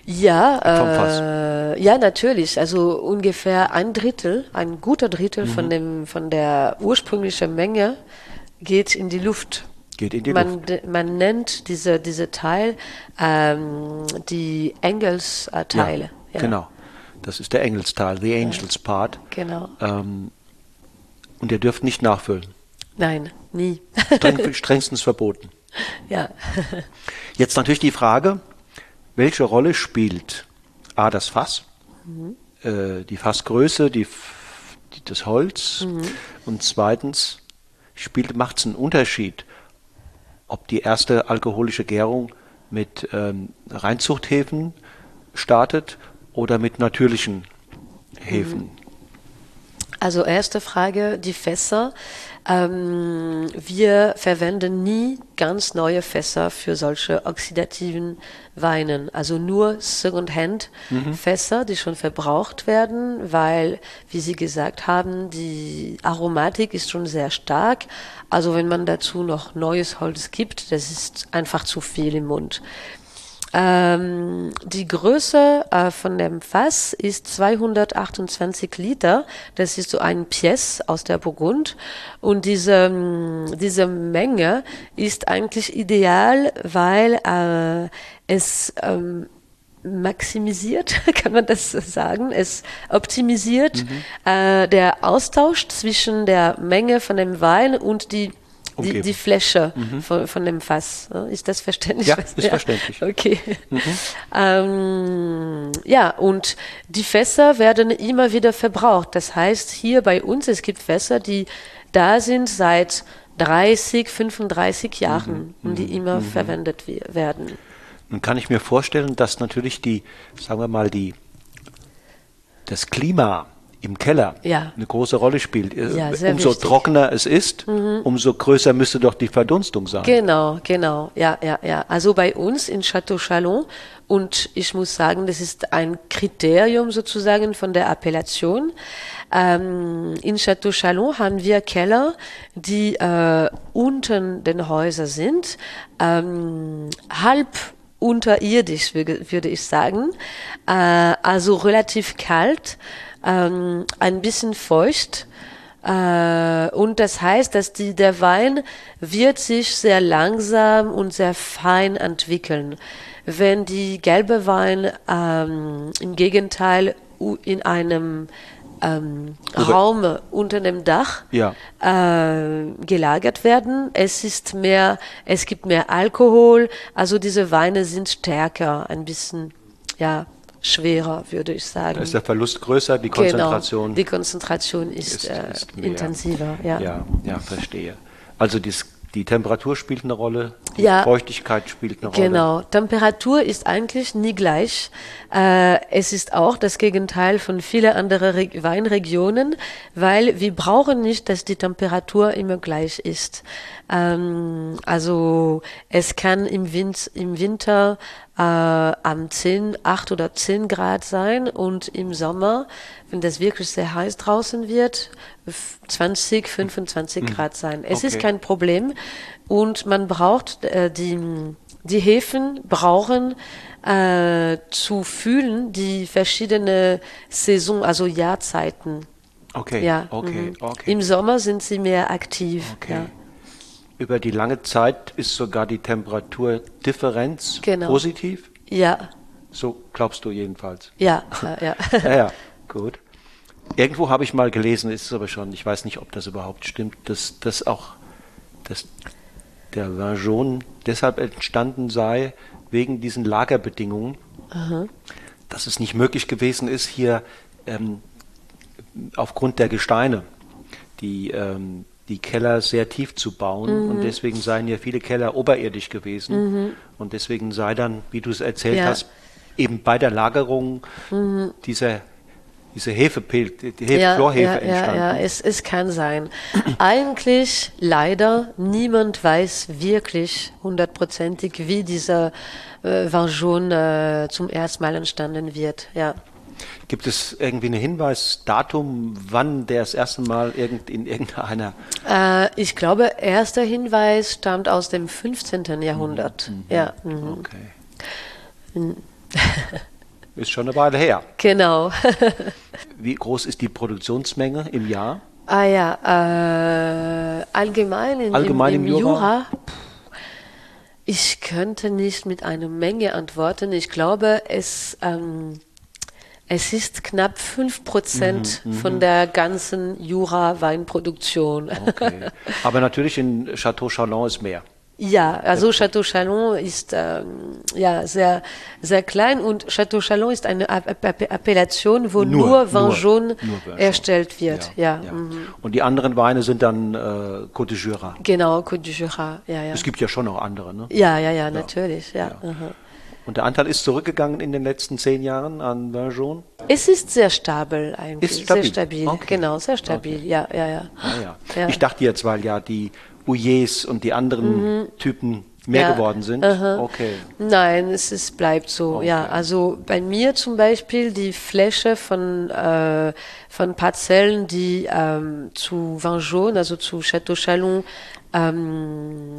Ja, äh, ja, natürlich. Also ungefähr ein Drittel, ein guter Drittel mhm. von dem, von der ursprünglichen Menge geht in die Luft. Geht in die man, Luft. Man nennt diese, diese Teil ähm, die Engelsteile. Ja, ja. Genau. Das ist der Engelsteil, the Angels ja. Part. Genau. Ähm, und ihr dürft nicht nachfüllen. Nein, nie. Streng, strengstens verboten. Ja. Jetzt natürlich die Frage, welche Rolle spielt A, das Fass, mhm. äh, die Fassgröße, die, die das Holz mhm. und zweitens spielt, macht es einen Unterschied, ob die erste alkoholische Gärung mit ähm, Reinzuchthäfen startet oder mit natürlichen Hefen. Mhm. Also erste Frage, die Fässer. Ähm, wir verwenden nie ganz neue Fässer für solche oxidativen Weinen. Also nur Second-Hand-Fässer, mhm. die schon verbraucht werden, weil, wie Sie gesagt haben, die Aromatik ist schon sehr stark. Also wenn man dazu noch neues Holz gibt, das ist einfach zu viel im Mund. Ähm, die Größe äh, von dem Fass ist 228 Liter. Das ist so ein Pièce aus der Burgund. Und diese, diese Menge ist eigentlich ideal, weil äh, es ähm, maximisiert, kann man das sagen, es optimisiert mhm. äh, der Austausch zwischen der Menge von dem Wein und die die, die Fläche von, von dem Fass. ne? Ist das verständlich? Ja, ist verständlich. Okay. Ähm, ja, und die Fässer werden immer wieder verbraucht. Das heißt, hier bei uns, es gibt Fässer, die da sind seit 30, 35 Jahren und die immer verwendet we- werden. Nun kann ich mir vorstellen, dass natürlich die, sagen wir mal, die, das Klima im Keller Ja. eine große Rolle spielt. Äh, Ja, umso wichtig. Mhm. trockener es ist, umso größer müsste doch die Verdunstung sein. Genau, genau, ja, ja, ja. Also bei uns in Château Chalon und ich muss sagen, das ist ein Kriterium sozusagen von der Appellation. Ähm, in Château Chalon haben wir Keller, die äh, unten den Häusern sind, ähm, halb unterirdisch, würde, würde ich sagen. Äh, also relativ kalt, ähm, ein bisschen feucht. Äh, und das heißt, dass die, der Wein wird sich sehr langsam und sehr fein entwickeln. Wenn die gelbe Wein ähm, im Gegenteil in einem ähm, Raum unter dem Dach Ja. äh, gelagert werden. Es ist mehr, es gibt mehr Alkohol, also diese Weine sind stärker, ein bisschen, ja, schwerer, würde ich sagen. Da ist der Verlust größer, die Konzentration Genau, die Konzentration ist, ist, äh, ist intensiver, ja. Ja, ja, verstehe. Also dies, die Temperatur spielt eine Rolle, die Ja. Feuchtigkeit spielt eine Rolle. Genau, Temperatur ist eigentlich nie gleich. Äh, es ist auch das Gegenteil von vielen anderen Re Weinregionen, weil wir brauchen nicht, dass die Temperatur immer gleich ist. Ähm, also es kann im, Wind, im Winter äh, am 10, 8 oder 10 Grad sein und im Sommer, wenn das wirklich sehr heiß draußen wird, f- 20, 25 Grad sein. Es ist Okay. kein Problem und man braucht äh, die die Häfen brauchen äh, zu fühlen die verschiedene Saison, also Jahrzeiten. Okay, Ja, okay, mhm. okay. Im Sommer sind sie mehr aktiv. Okay. Ja. Über die lange Zeit ist sogar die Temperaturdifferenz Genau. positiv. ja, So glaubst du jedenfalls. ja, ja, ja. Ja, gut. Irgendwo habe ich mal gelesen, ist es aber schon, ich weiß nicht, ob das überhaupt stimmt, dass, dass auch dass der jaune deshalb entstanden sei, wegen diesen Lagerbedingungen, dass es nicht möglich gewesen ist, hier ähm, aufgrund der Gesteine die, ähm, die Keller sehr tief zu bauen. Mhm. Und deswegen seien ja viele Keller oberirdisch gewesen. Und deswegen sei dann, wie du es erzählt Ja. Mhm. hast, eben bei der Lagerung dieser, diese Hefepilz, die Hefe, ja, Chlorhefe ja, ja, entstanden. ja, es, es kann sein. Eigentlich, leider, niemand weiß wirklich hundertprozentig, wie dieser äh, Vin jaune äh, zum ersten Mal entstanden wird. Ja. Gibt es irgendwie einen Hinweis, Datum, wann der das erste Mal irgend, in irgendeiner Äh, ich glaube, erster Hinweis stammt aus dem 15. Jahrhundert. Ja, mhm. Okay. Ist schon eine Weile her. genau. Wie groß ist die Produktionsmenge im Jahr? ah ja, äh, allgemein, in, Allgemein im, im im Jura? Jura. Ich könnte nicht mit einer Menge antworten. Ich glaube, es, ähm, es ist knapp 5% Mhm, von der ganzen Jura-Weinproduktion. Okay. Aber natürlich in Chateau Chalon ist mehr. Ja, also Château Chalon ist ähm, ja sehr sehr klein und Château Chalon ist eine App App Appellation, wo nur, Vin jaune nur erstellt wird. Ja, ja. mhm. Und die anderen Weine sind dann äh, Côte de Jura. genau, Côte du Jura. Ja, ja. Es gibt ja schon noch andere. Ne? Ja, ja, ja, natürlich. Ja. Ja. mhm. Und der Anteil ist zurückgegangen in den letzten zehn Jahren an jaune? Es ist sehr stabil eigentlich, Ist stabil. sehr stabil. Okay. Genau, sehr stabil. Ja, ja, ja. Ah, ja. Ja. Ich dachte jetzt, weil ja die Ouillets und die anderen Typen mehr Mhm. Ja. geworden sind. Aha. Okay. Nein, es ist, bleibt so. Ja, Okay. also bei mir zum Beispiel die Fläche von, äh, von Parzellen, die ähm, zu Vin jaune, also zu Château Chalon, ähm,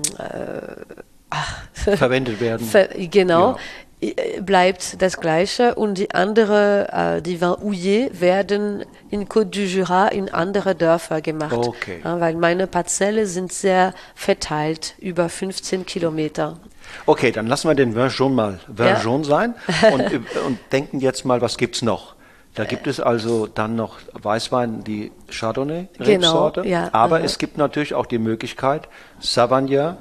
Verwendet werden. ver genau, äh, bleibt das Gleiche und die andere, äh, die Vin Houillet werden in Côte du Jura in andere Dörfer gemacht. Okay. Ja, weil meine Parzelle sind sehr verteilt, über 15 Kilometer. Okay, dann lassen wir den Vin jaune mal Vin Ja. jaune sein und, und denken jetzt mal, was gibt's noch? Da gibt es also dann noch Weißwein, die Chardonnay-Rebsorte. Genau, ja, aber aha. es gibt natürlich auch die Möglichkeit, Savagnin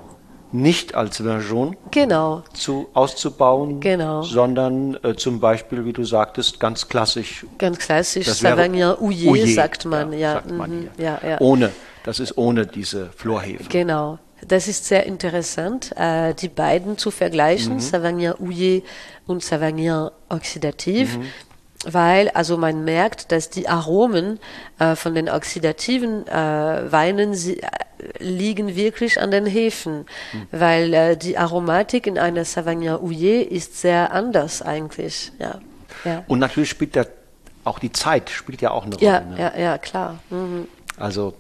nicht als Version Genau, zu, auszubauen, Genau. sondern äh, zum Beispiel, wie du sagtest, ganz klassisch. ganz klassisch. Savagnin Houillet, Houillet, sagt man. Ja, sagt man mhm, ja, ja. Ohne, das ist ohne diese Florhefe. Genau. Das ist sehr interessant, äh, die beiden zu vergleichen, Mhm. Savagnin Houillet und Savagnin Oxidativ, Mhm. Weil also man merkt, dass die Aromen äh, von den oxidativen äh, Weinen sie, äh, liegen wirklich an den Hefen, Mhm. weil äh, die Aromatik in einer Savagnin Houillet ist sehr anders eigentlich. Ja, ja, Und natürlich spielt da auch die Zeit spielt ja auch eine Rolle. ja, ne? ja, ja klar. Mhm. Also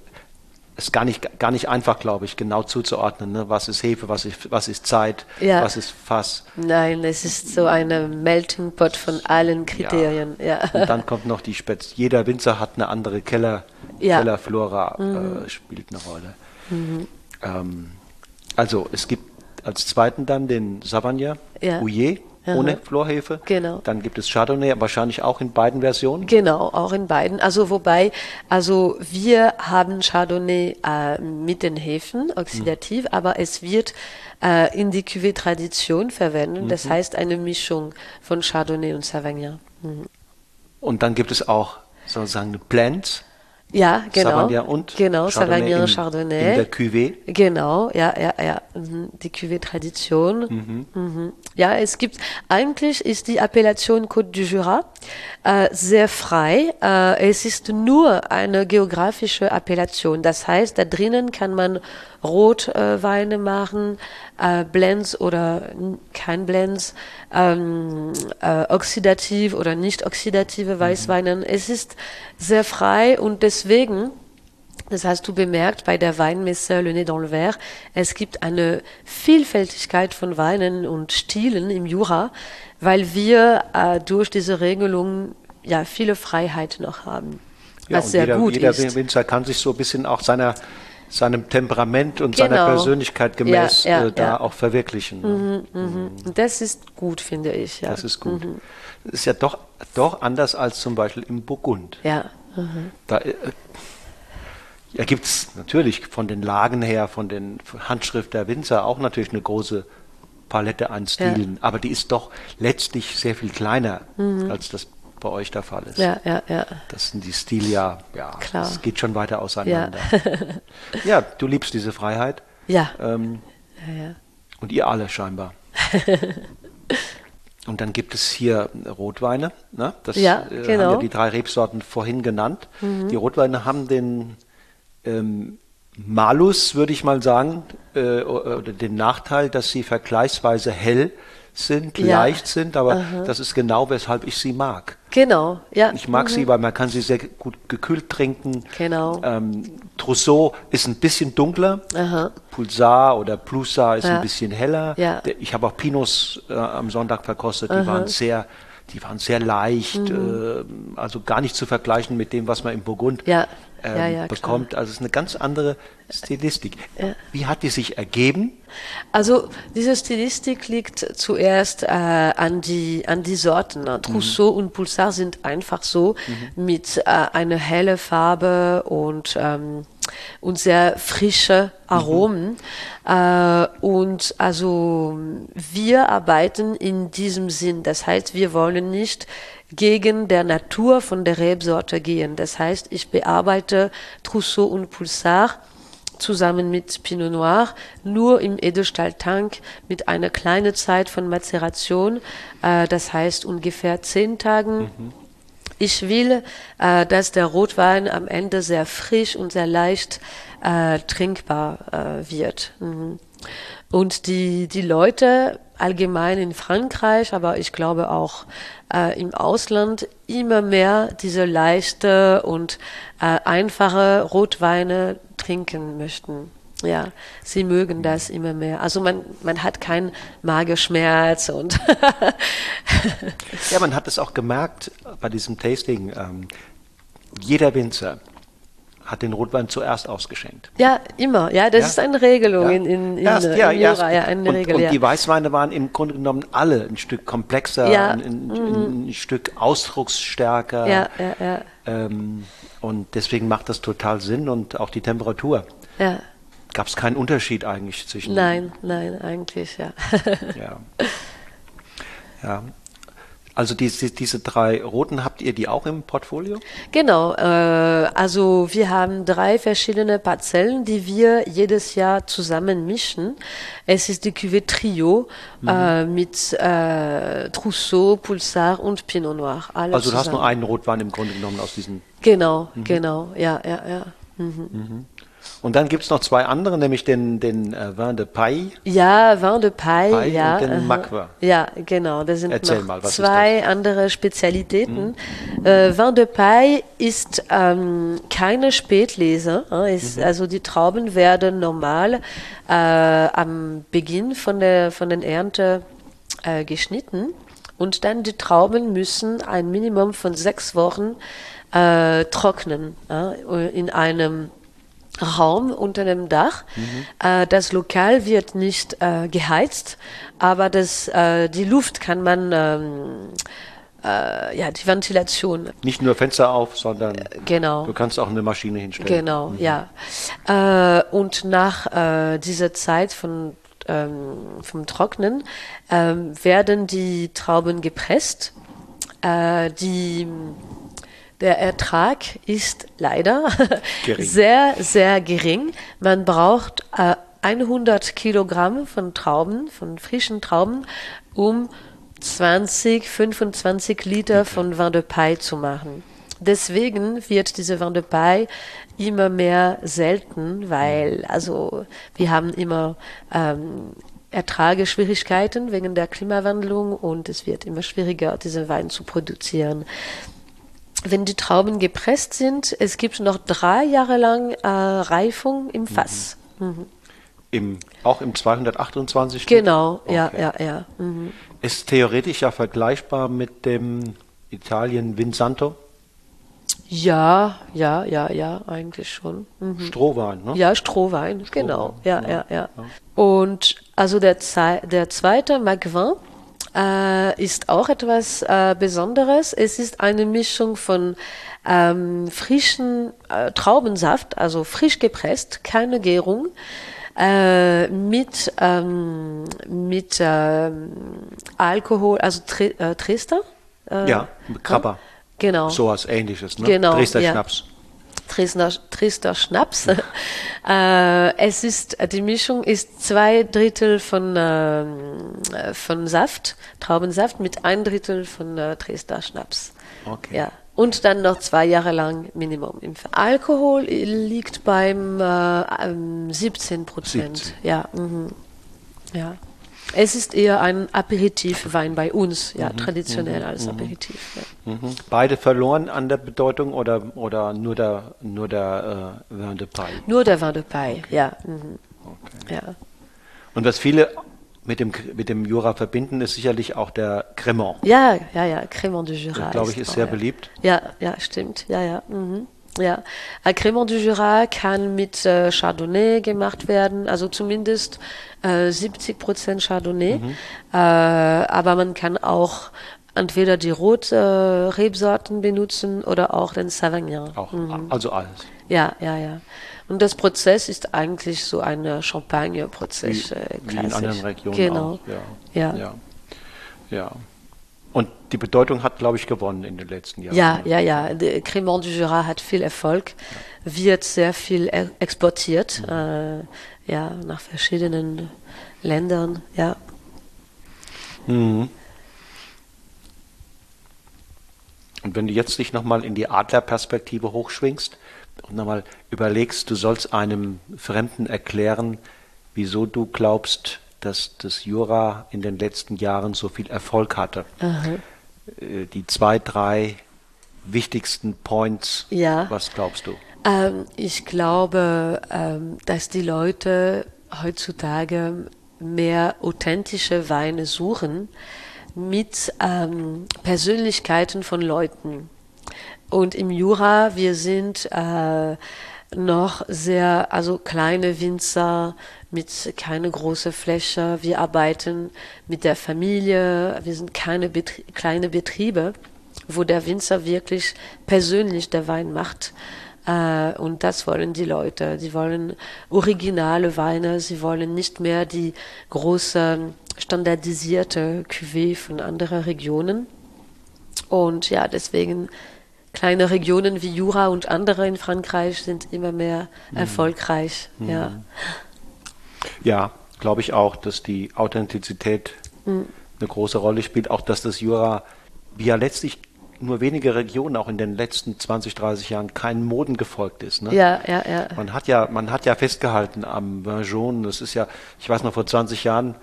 ist gar nicht, gar nicht einfach, glaube ich, genau zuzuordnen, ne? was ist Hefe, was ist, was ist Zeit, Ja. was ist Fass. Nein, es ist so eine Melting Pot von allen Kriterien. Ja. Und dann kommt noch die Spez. Jeder Winzer hat eine andere Keller, Ja. Mhm. Kellerflora, äh, spielt eine Rolle. Ähm, also es gibt als zweiten dann den Savagnin, Ja. Ohne. Florhefe. Genau. Dann gibt es Chardonnay, wahrscheinlich auch in beiden Versionen. Genau, auch in beiden. Also wobei, also wir haben Chardonnay äh, mit den Hefen oxidativ, aber es wird äh, in die Cuvée Tradition verwendet. Das heißt eine Mischung von Chardonnay und Savagnin. Mhm. Und dann gibt es auch sozusagen Blends, Ja, genau. Savagnin und genau, Chardonnay Savagnin, in, Chardonnay. in der Cuvée. Genau, ja, ja, ja. Mhm. Die Cuvée Tradition. Mhm. Ja, es gibt, eigentlich ist die Appellation Côte du Jura äh, sehr frei. Äh, es ist nur eine geografische Appellation. Das heißt, da drinnen kann man Rotweine äh, machen, äh, Blends oder kein Blends, ähm, äh, oxidativ oder nicht oxidative Weißweine. Es ist sehr frei und deswegen das hast du bemerkt bei der Weinmesse Le Nez dans le Verre. Es gibt eine Vielfältigkeit von Weinen und Stilen im Jura, weil wir äh, durch diese Regelung ja viele Freiheit noch haben. Ja, was sehr jeder, gut jeder ist. Winzer kann sich so ein bisschen auch seiner, seinem Temperament und seiner Genau. Persönlichkeit gemäß Ja, ja, äh, da ja. auch verwirklichen. ne? Mhm. Und das ist gut, finde ich. Ja. Das ist gut. Das ist ja doch, doch anders als zum Beispiel im Burgund. Ja. Da äh, ja, gibt es natürlich von den Lagen her, von den Handschrift der Winzer auch natürlich eine große Palette an Stilen, aber die ist doch letztlich sehr viel kleiner, als das bei euch der Fall ist. Mhm. ja, ja, ja. Das sind die Stile ja, ja, Klar. das geht schon weiter auseinander. Ja, du liebst diese Freiheit. Ja. Ähm, ja, ja. und ihr alle scheinbar. und dann gibt es hier Rotweine. Ne? Das Ja, äh, haben genau. ja die drei Rebsorten vorhin genannt. Die Rotweine haben den ähm, Malus, würde ich mal sagen, äh, oder den Nachteil, dass sie vergleichsweise hell sind, Ja. leicht sind, aber das ist genau, weshalb ich sie mag. Genau, ja. Ich mag sie, weil man kann sie sehr gut gekühlt trinken. Genau. Ähm, Trousseau ist ein bisschen dunkler. Aha. Pulsar oder Plusar ist Ja. ein bisschen heller. Ja. Ich habe auch Pinots äh, am Sonntag verkostet. Die waren sehr, die waren sehr leicht. Mhm. Äh, also gar nicht zu vergleichen mit dem, was man im Burgund Ja. Ähm, Ja, ja, klar. bekommt. Also es ist eine ganz andere Stilistik. Wie hat die sich ergeben? Also diese Stilistik liegt zuerst äh, an, die, an die Sorten. ne? Trousseau und Pulsar sind einfach so mit äh, einer helle Farbe und, ähm, und sehr frische Aromen. Äh, und also wir arbeiten in diesem Sinn. Das heißt, wir wollen nicht gegen der Natur von der Rebsorte gehen. Das heißt, ich bearbeite Trousseau und Pulsar zusammen mit Pinot Noir, nur im Edelstahltank mit einer kleinen Zeit von Mazeration, äh, das heißt ungefähr zehn Tagen. Ich will, äh, dass der Rotwein am Ende sehr frisch und sehr leicht äh, trinkbar äh, wird. Mhm. Und die, die Leute allgemein in Frankreich, aber ich glaube auch äh, im Ausland, immer mehr diese leichte und äh, einfache Rotweine trinken möchten. Ja, sie mögen das immer mehr. Also man, man hat keinen Magerschmerz und Ja, man hat es auch gemerkt bei diesem Tasting. Ähm, jeder Winzer hat den Rotwein zuerst ausgeschenkt. Ja, immer. Ja, das Ja? ist eine Regelung Ja. in, in, in, Erst, äh, ja, im erst. Jura. Ja, eine und, Regel, und ja. die Weißweine waren im Grunde genommen alle ein Stück komplexer, Ja. ein, ein, ein Stück ausdrucksstärker. ja, ja, ja, Ähm, und deswegen macht das total Sinn und auch die Temperatur. ja. Gab es keinen Unterschied eigentlich zwischen. Nein, nein, eigentlich, ja. Ja. ja. Also diese, diese drei roten, habt ihr die auch im Portfolio? Genau, äh, also wir haben drei verschiedene Parzellen, die wir jedes Jahr zusammen mischen. Es ist die Cuvée Trio Mhm. äh, mit äh, Trousseau, Pulsar und Pinot Noir. Also du hast zusammen. nur einen Rotwein im Grunde genommen aus diesen. Genau, Mhm. genau, ja, ja, ja. Mhm. Und dann gibt es noch zwei andere, nämlich den, den äh, Vin de Paille. Ja, Vin de Paille, Paille ja. und den aha. Macquer. Ja, genau. Das sind Erzähl noch mal, was ist zwei andere Spezialitäten. Äh, Vin de Paille ist ähm, keine Spätlese. äh, Ist, Also die Trauben werden normal äh, am Beginn von der von den Ernte äh, geschnitten und dann die Trauben müssen ein Minimum von sechs Wochen äh, trocknen äh, in einem Raum unter dem Dach. Äh, das Lokal wird nicht äh, geheizt, aber das, äh, die Luft kann man, ähm, äh, ja, die Ventilation, Nicht nur Fenster auf, sondern genau. du kannst auch eine Maschine hinstellen. Genau, ja. Äh, und nach äh, dieser Zeit von, ähm, vom Trocknen ähm, werden die Trauben gepresst. Äh, die, der Ertrag ist leider Gering. sehr, sehr gering. Man braucht äh, 100 Kilogramm von Trauben, von frischen Trauben, um 20, 25 Liter von Vin de Paille zu machen. Deswegen wird diese Vin de Paille immer mehr selten, weil also wir haben immer ähm, Ertrageschwierigkeiten wegen der Klimawandlung und es wird immer schwieriger, diesen Wein zu produzieren. Wenn die Trauben gepresst sind, es gibt noch drei Jahre lang äh, Reifung im Fass. Mhm. Im, auch im 228. Genau, ja, Okay. ja, ja. Mhm. Ist theoretisch ja vergleichbar mit dem Italien Vinsanto. Ja, ja, ja, ja, eigentlich schon. Mhm. Strohwein, ne? Ja, Strohwein, genau. Ja, ja, ja, ja. Und also der, Zei- der zweite Macvin äh, ist auch etwas äh, Besonderes. Es ist eine Mischung von ähm, frischen äh, Traubensaft, also frisch gepresst, keine Gärung, äh, mit, ähm, mit ähm, Alkohol, also Tri äh, Trister. Äh, Ja, Krabber. Genau. So was ähnliches, ne? Genau, Dresdner ja. Schnaps. Trister, Trister Schnaps. äh, es ist, die Mischung ist zwei Drittel von, ähm, äh, von Saft, Traubensaft mit ein Drittel von äh, Trister Schnaps. Okay. Ja. Und dann noch zwei Jahre lang Minimum Alkohol liegt beim äh, ähm, 17 Prozent. 17. Ja, mhm. ja. Es ist eher ein Aperitivwein bei uns, ja, traditionell als Aperitif. Ja. Mhm. Beide verloren an der Bedeutung oder, oder nur der, nur der äh, Vin de Paille? Nur der Vin de Paille, ja. Mhm. ja. Und was viele mit dem, mit dem Jura verbinden, ist sicherlich auch der Cremant. Ja, ja, ja, Crémant du Jura. Glaube ich, ist sehr ja. beliebt. Ja, ja, stimmt. Ja, ja. Mhm. Ja, ein Crémant du Jura kann mit äh, Chardonnay gemacht werden, also zumindest äh, 70 Prozent Chardonnay. Mhm. Äh, aber man kann auch entweder die Rotrebsorten äh, Rebsorten benutzen oder auch den Sauvignon. Auch, Mhm. Also alles. Ja, ja, ja. Und das Prozess ist eigentlich so ein Champagne-Prozess. Wie, äh, wie in anderen Regionen genau. auch. Ja. Ja. ja. Ja. Und die Bedeutung hat, glaube ich, gewonnen in den letzten Jahren. Ja, ja, ja. Der Crémant du Jura hat viel Erfolg, wird sehr viel e- exportiert, äh, ja, nach verschiedenen Ländern, ja. Mhm. Und wenn du jetzt dich nochmal in die Adlerperspektive hochschwingst und nochmal überlegst, du sollst einem Fremden erklären, wieso du glaubst, dass das Jura in den letzten Jahren so viel Erfolg hatte. Äh, Die zwei, drei wichtigsten Points, Ja. was glaubst du? Ähm, ich glaube, ähm, dass die Leute heutzutage mehr authentische Weine suchen mit ähm, Persönlichkeiten von Leuten. Und im Jura, wir sind äh, noch sehr, also kleine Winzer mit keine große Fläche. Wir arbeiten mit der Familie. Wir sind keine Betrie kleine Betriebe, wo der Winzer wirklich persönlich der Wein macht. Äh, und das wollen die Leute. Sie wollen originale Weine. Sie wollen nicht mehr die große standardisierte Cuvée von anderen Regionen. Und ja, deswegen kleine Regionen wie Jura und andere in Frankreich sind immer mehr mhm. erfolgreich. Mhm. Ja, ja glaube ich auch, dass die Authentizität mhm. eine große Rolle spielt. Auch, dass das Jura, wie ja letztlich nur wenige Regionen auch in den letzten 20, 30 Jahren keinen Moden gefolgt ist. Ne? Ja, ja, ja. Man hat ja, man hat ja festgehalten am Vin jaune. Das ist ja, ich weiß noch, vor 20 Jahren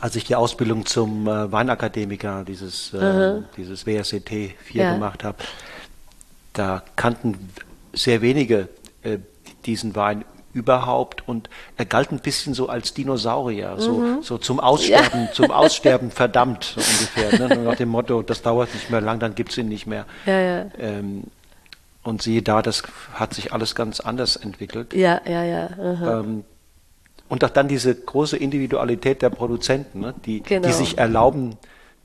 als ich die Ausbildung zum äh, Weinakademiker, dieses, äh, dieses WSCT 4 ja. gemacht habe, da kannten sehr wenige äh, diesen Wein überhaupt und er galt ein bisschen so als Dinosaurier, mhm. so, so zum Aussterben, ja. zum Aussterben verdammt so ungefähr. Ne? Nach dem Motto, das dauert nicht mehr lang, dann gibt es ihn nicht mehr. Ja, ja. Ähm, und siehe da, das hat sich alles ganz anders entwickelt. Ja, ja, ja. Ähm, und auch dann diese große Individualität der Produzenten, ne? die, genau. die sich erlauben,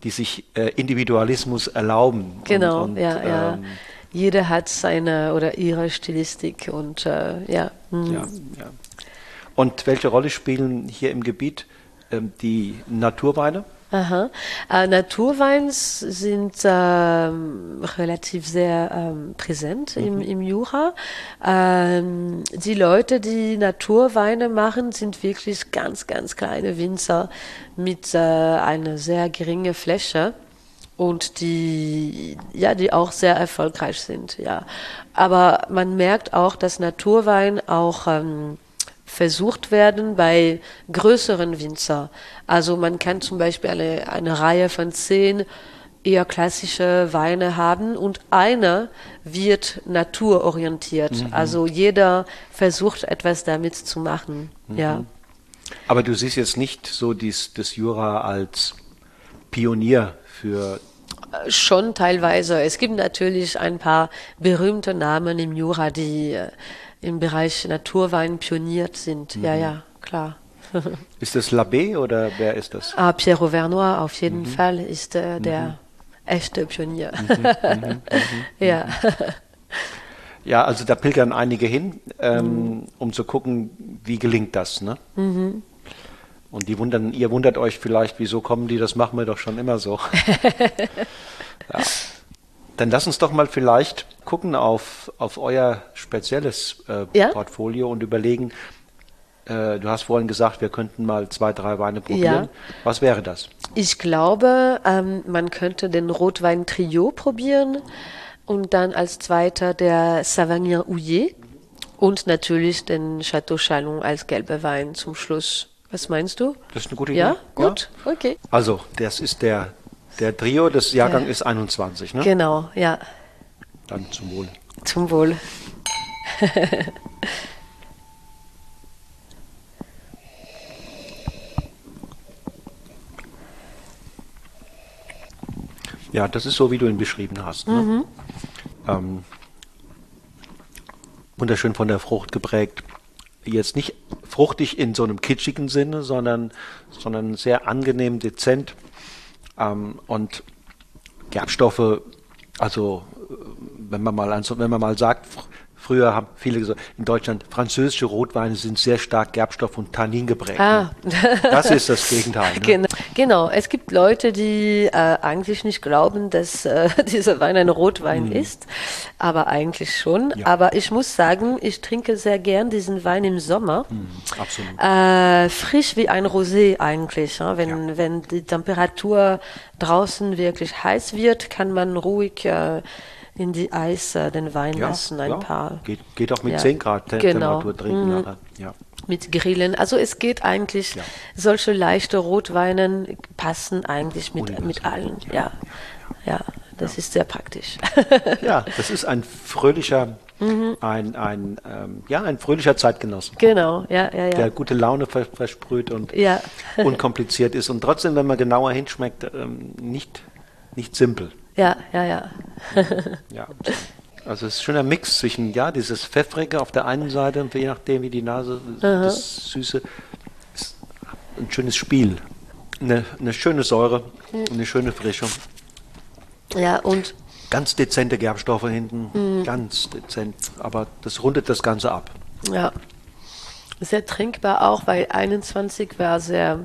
die sich äh, Individualismus erlauben. Genau, und, und, ja, ja. Jeder hat seine oder ihre Stilistik und äh, ja. Mhm. ja. Ja, Und welche Rolle spielen hier im Gebiet ähm, die Naturweine? Aha. Äh, Naturweins sind ähm, relativ sehr ähm, präsent mhm. im, im Jura. Ähm, die Leute, die Naturweine machen, sind wirklich ganz, ganz kleine Winzer mit äh, einer sehr geringen Fläche und die ja die auch sehr erfolgreich sind ja aber man merkt auch dass Naturwein auch ähm, versucht werden bei größeren Winzer. Also man kann zum Beispiel eine, eine Reihe von zehn eher klassische Weine haben und einer wird naturorientiert. Mhm. Also jeder versucht etwas damit zu machen. Mhm. Ja. Aber du siehst jetzt nicht so dies, das Jura als Pionier für Schon teilweise. Es gibt natürlich ein paar berühmte Namen im Jura, die äh, im Bereich Naturwein pioniert sind. Mhm. Ja, ja, klar. ist das Labé oder wer ist das? Ah, Pierre Auvernois auf jeden mhm. Fall ist äh, der mhm. echte Pionier. Mhm, mhm, mhm, ja. Ja, also da pilgern einige hin, ähm, um zu gucken, wie gelingt das. Ne? Und die wundern, ihr wundert euch vielleicht, wieso kommen die, das machen wir doch schon immer so. ja. Dann lass uns doch mal vielleicht gucken auf, auf euer spezielles äh, ja? Portfolio und überlegen, äh, du hast vorhin gesagt, wir könnten mal zwei, drei Weine probieren. Ja. Was wäre das? Ich glaube, ähm, man könnte den Rotwein Trio probieren und dann als zweiter der Savagnin Houillet und natürlich den Chateau Chalon als gelber Wein zum Schluss. Was meinst du? Das ist eine gute Idee. Ja, gut, ja. okay. Also, das ist der der Trio, das Jahrgang ja. ist 21, ne? Genau, ja. Dann zum Wohl. Zum Wohl. ja, das ist so, wie du ihn beschrieben hast. Ne? Mhm. Ähm, wunderschön von der Frucht geprägt. Jetzt nicht fruchtig in so einem kitschigen Sinne, sondern, sondern sehr angenehm, dezent ähm, und Gerbstoffe, also wenn man mal, wenn man mal sagt, Früher haben viele gesagt, in Deutschland französische Rotweine sind sehr stark Gerbstoff- und Tannin geprägt. Ah. Das ist das Gegenteil. Ne? Genau. genau. Es gibt Leute, die äh, eigentlich nicht glauben, dass äh, dieser Wein ein Rotwein mm. ist, aber eigentlich schon. Ja. Aber ich muss sagen, ich trinke sehr gern diesen Wein im Sommer. Mm, absolut. Äh, frisch wie ein Rosé eigentlich. Ja? Wenn, ja. wenn die Temperatur draußen wirklich heiß wird, kann man ruhig äh, in die Eis äh, den Wein ja, lassen, ein ja. paar. Geht, geht auch mit ja. 10 Grad Tem genau. Temperatur trinken mhm. nachher. Ja. Mit Grillen. Also es geht eigentlich, solche leichte Rotweinen passen eigentlich mit, mit allen. Ja. ja, das ist sehr praktisch. ja, das ist ein fröhlicher, mhm. ein, ein, ähm, ja, ein fröhlicher Zeitgenosse. Genau, ja, ja, ja. Der gute Laune versprüht und ja. unkompliziert ist und trotzdem, wenn man genauer hinschmeckt, ähm, nicht, nicht simpel. Ja, ja, ja. ja. Also es ist ein Mix zwischen, ja, dieses Pfeffrige auf der einen Seite und je nachdem wie die Nase, das Süße, ist ein schönes Spiel. Eine, eine schöne Säure, eine schöne Frische. Ja, und Ganz dezente Gerbstoffe hinten, ganz dezent, aber das rundet das Ganze ab. ja, sehr trinkbar auch, weil 21 war sehr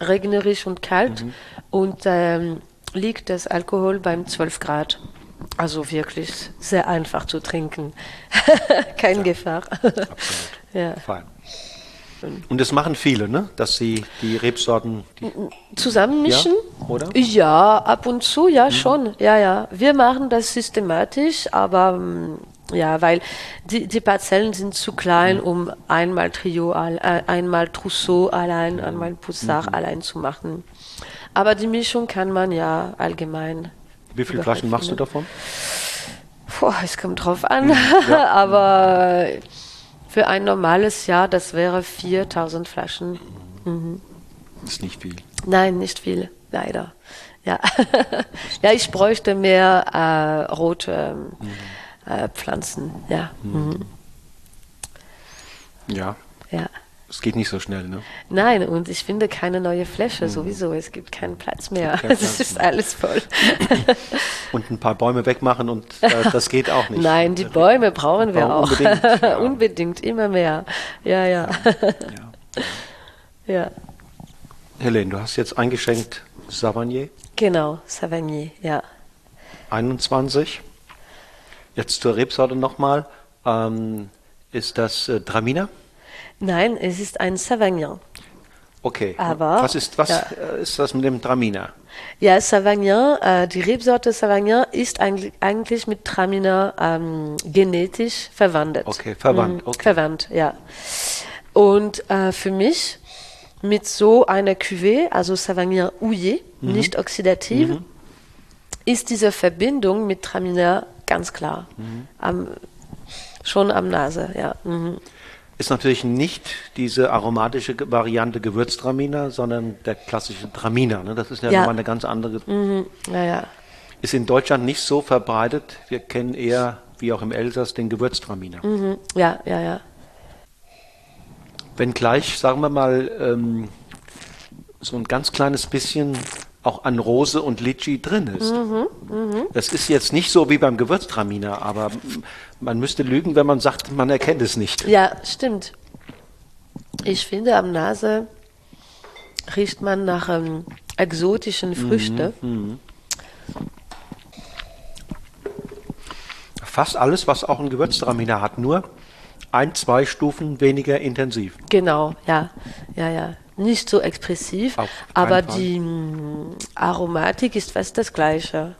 regnerisch und kalt und ähm, liegt das Alkohol beim 12 Grad. Also wirklich sehr einfach zu trinken. Kein Gefahr. ja. Fein. Und das machen viele, ne? Dass sie die Rebsorten, die, Zusammenmischen? Ja, oder? Ja, ab und zu, ja, schon. Ja, ja. Wir machen das systematisch, aber mm, ja, weil die, die Parzellen sind zu klein, um einmal Trio, äh, einmal Trousseau allein, einmal Poussard allein zu machen. Aber die Mischung kann man ja allgemein. wie viele Flaschen machst du davon? Puh, es kommt drauf an. aber für ein normales Jahr, das wäre 4000 Flaschen. Ist nicht viel. Nein, nicht viel, leider. Ja, ja ich bräuchte mehr äh, rote ähm, äh, Pflanzen. Ja. Mhm. Ja, ja. Es geht nicht so schnell, ne? Nein, und ich finde keine neue Fläche sowieso. Es gibt keinen Platz mehr. keinen Es ist mehr. alles voll. Und ein paar Bäume wegmachen und äh, das geht auch nicht. Nein, die Bäume brauchen wir auch. unbedingt, ja. Unbedingt, immer mehr. Ja, ja. Ja. ja. Helene, du hast jetzt eingeschenkt Savagnier Genau, Savagnier, ja. 21. Jetzt zur Rebsorte nochmal. Ähm, ist das äh, Traminer? Nein, es ist ein Savagnin. Okay. Aber- was ist was ja. äh, ist das mit dem Traminer? Ja, Savagnin, äh, die Rebsorte Savagnin ist eigentlich, eigentlich mit Traminer ähm, genetisch verwandt. Okay, verwandt, Mhm, okay. Verwandt, ja. Und äh, für mich mit so einer Cuvée, also Savagnin Houillet, Mhm. nicht oxidativ, ist diese Verbindung mit Traminer ganz klar. Mhm. Am, schon am Nase, ja. Ist natürlich nicht diese aromatische Variante Gewürztraminer, sondern der klassische Traminer. Ne? Das ist ja, Ja. nochmal eine ganz andere. Mhm. Ja, ja. Ist in Deutschland nicht so verbreitet. Wir kennen eher, wie auch im Elsass, den Gewürztraminer. Mhm. Ja, ja, ja. Wenngleich, sagen wir mal, ähm, so ein ganz kleines bisschen auch an Rose und Litschi drin ist. Das ist jetzt nicht so wie beim Gewürztraminer, aber man müsste lügen, wenn man sagt, man erkennt es nicht. Ja, stimmt. Ich finde, am Nase riecht man nach ähm, exotischen Früchten. Fast alles, was auch ein Gewürztraminer hat, nur ein, zwei Stufen weniger intensiv. Genau, ja, ja, ja. Nicht so expressiv, aber Fall. die mm, Aromatik ist fast das Gleiche.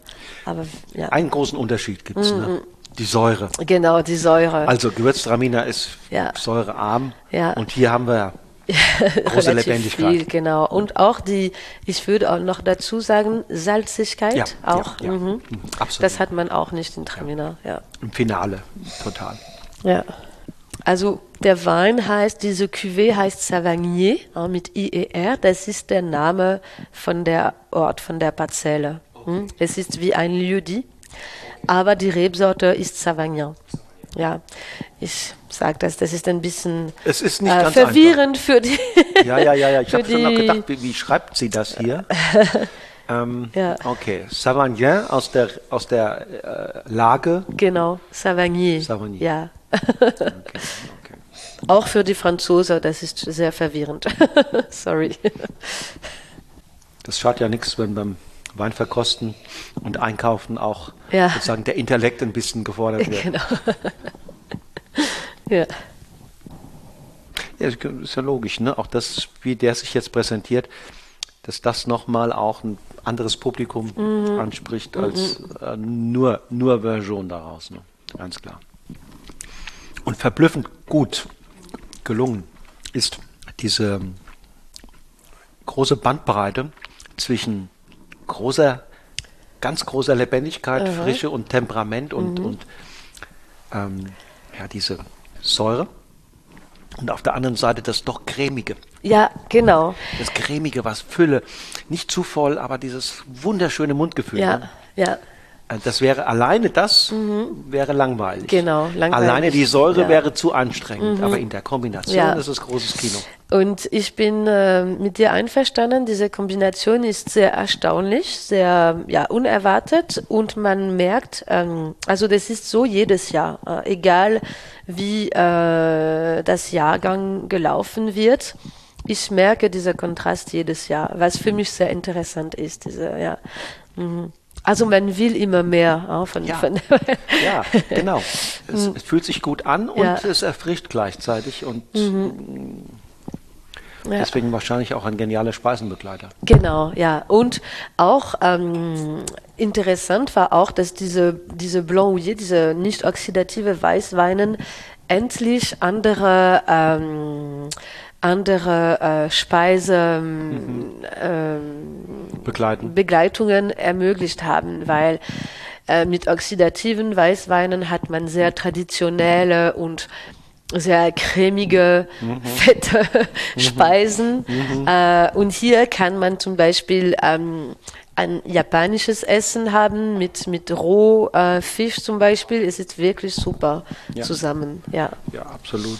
Aber ja, Einen großen Unterschied gibt es, ne? die Säure. genau, die Säure. Also Gewürztraminer ist Ja. säurearm Ja. und hier haben wir große Lebendigkeit. Viel, genau. Und auch die, ich würde auch noch dazu sagen, Salzigkeit Ja, auch. ja. Mhm. Mhm, absolut. Das hat man auch nicht in Traminer, ja. im Finale, total. Ja. Also der Wein heißt, diese Cuvée heißt Savagnier mit IER. Das ist der Name von der Ort, von der Parzelle. Hm? Es ist wie ein Lieu-dit, aber die Rebsorte ist Savagnin. Ja, ich sage das, das ist ein bisschen Es ist nicht äh, verwirrend für die. Ja, ja, ja, ja. Ich habe schon die- gedacht, wie, wie schreibt sie das hier? ähm, Ja. Okay, Savagnin aus der, aus der äh, Lage. Genau, Savagnier. Savagnier. Ja. Okay, okay. Auch für die Franzosen, das ist sehr verwirrend. Sorry. Das schadet ja nichts, wenn beim Weinverkosten und Einkaufen auch Ja. sozusagen der Intellekt ein bisschen gefordert wird. genau. ja. Ja, ist ja logisch, ne? Auch das, wie der sich jetzt präsentiert, dass das nochmal auch ein anderes Publikum Mhm. anspricht als äh, nur, nur Version daraus, ne? Ganz klar. Und verblüffend gut gelungen ist diese große Bandbreite zwischen großer, ganz großer Lebendigkeit, Frische und Temperament und, Mhm. und ähm, ja, diese Säure. Und auf der anderen Seite das doch cremige. ja, genau. Das cremige, was Fülle. Nicht zu voll, aber dieses wunderschöne Mundgefühl. Ja, Ne? ja. Äh, Das wäre alleine das wäre langweilig. Mhm. Genau, langweilig. Alleine die Säure Ja. Mhm. wäre zu anstrengend, aber in der Kombination Ja. ist es großes Kino. Und ich bin äh, mit dir einverstanden. Diese Kombination ist sehr erstaunlich, sehr ja, unerwartet und man merkt, ähm, also das ist so jedes Jahr, äh, egal wie äh, das Jahrgang gelaufen wird. Ich merke diesen Kontrast jedes Jahr, was für mich sehr interessant ist. Diese, ja. Mhm. Also man will immer mehr ja, von, Ja. von Ja, genau. Es, es fühlt sich gut an und Ja. es erfrischt gleichzeitig und Ja. deswegen wahrscheinlich auch ein genialer Speisenbegleiter. Genau, ja. Und auch ähm, interessant war auch, dass diese, diese Blanc diese nicht oxidative Weißweinen, endlich andere, ähm, andere äh, Speise, ähm, Begleiten. Begleitungen ermöglicht haben, weil äh, mit oxidativen Weißweinen hat man sehr traditionelle und sehr cremige, fette Speisen. Äh, und hier kann man zum Beispiel ähm, ein japanisches Essen haben mit, mit Rohfisch äh, Fisch zum Beispiel. Es ist wirklich super Ja. zusammen. Ja. Ja, absolut.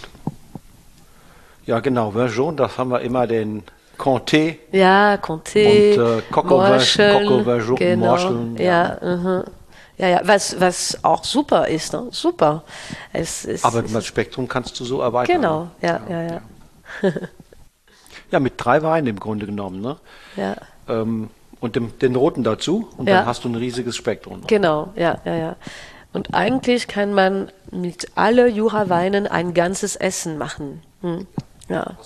Ja, genau. Jaune, das haben wir immer den Comté. Ja, Comté, Und, äh, Coco Morscheln, Coco jaune, genau, Morscheln, ja, mhm. ja, ja, was, was auch super ist, ne? super. Es ist, Aber es das Spektrum kannst du so erweitern. Genau, ja, ja, ja. Ja, mit drei Weinen im Grunde genommen. Ne? ja, Ähm, und dem, den roten dazu und Ja. dann hast du ein riesiges Spektrum. genau, ja, ja, ja. Und eigentlich kann man mit alle Jura-Weinen ein ganzes Essen machen. Hm. Ja.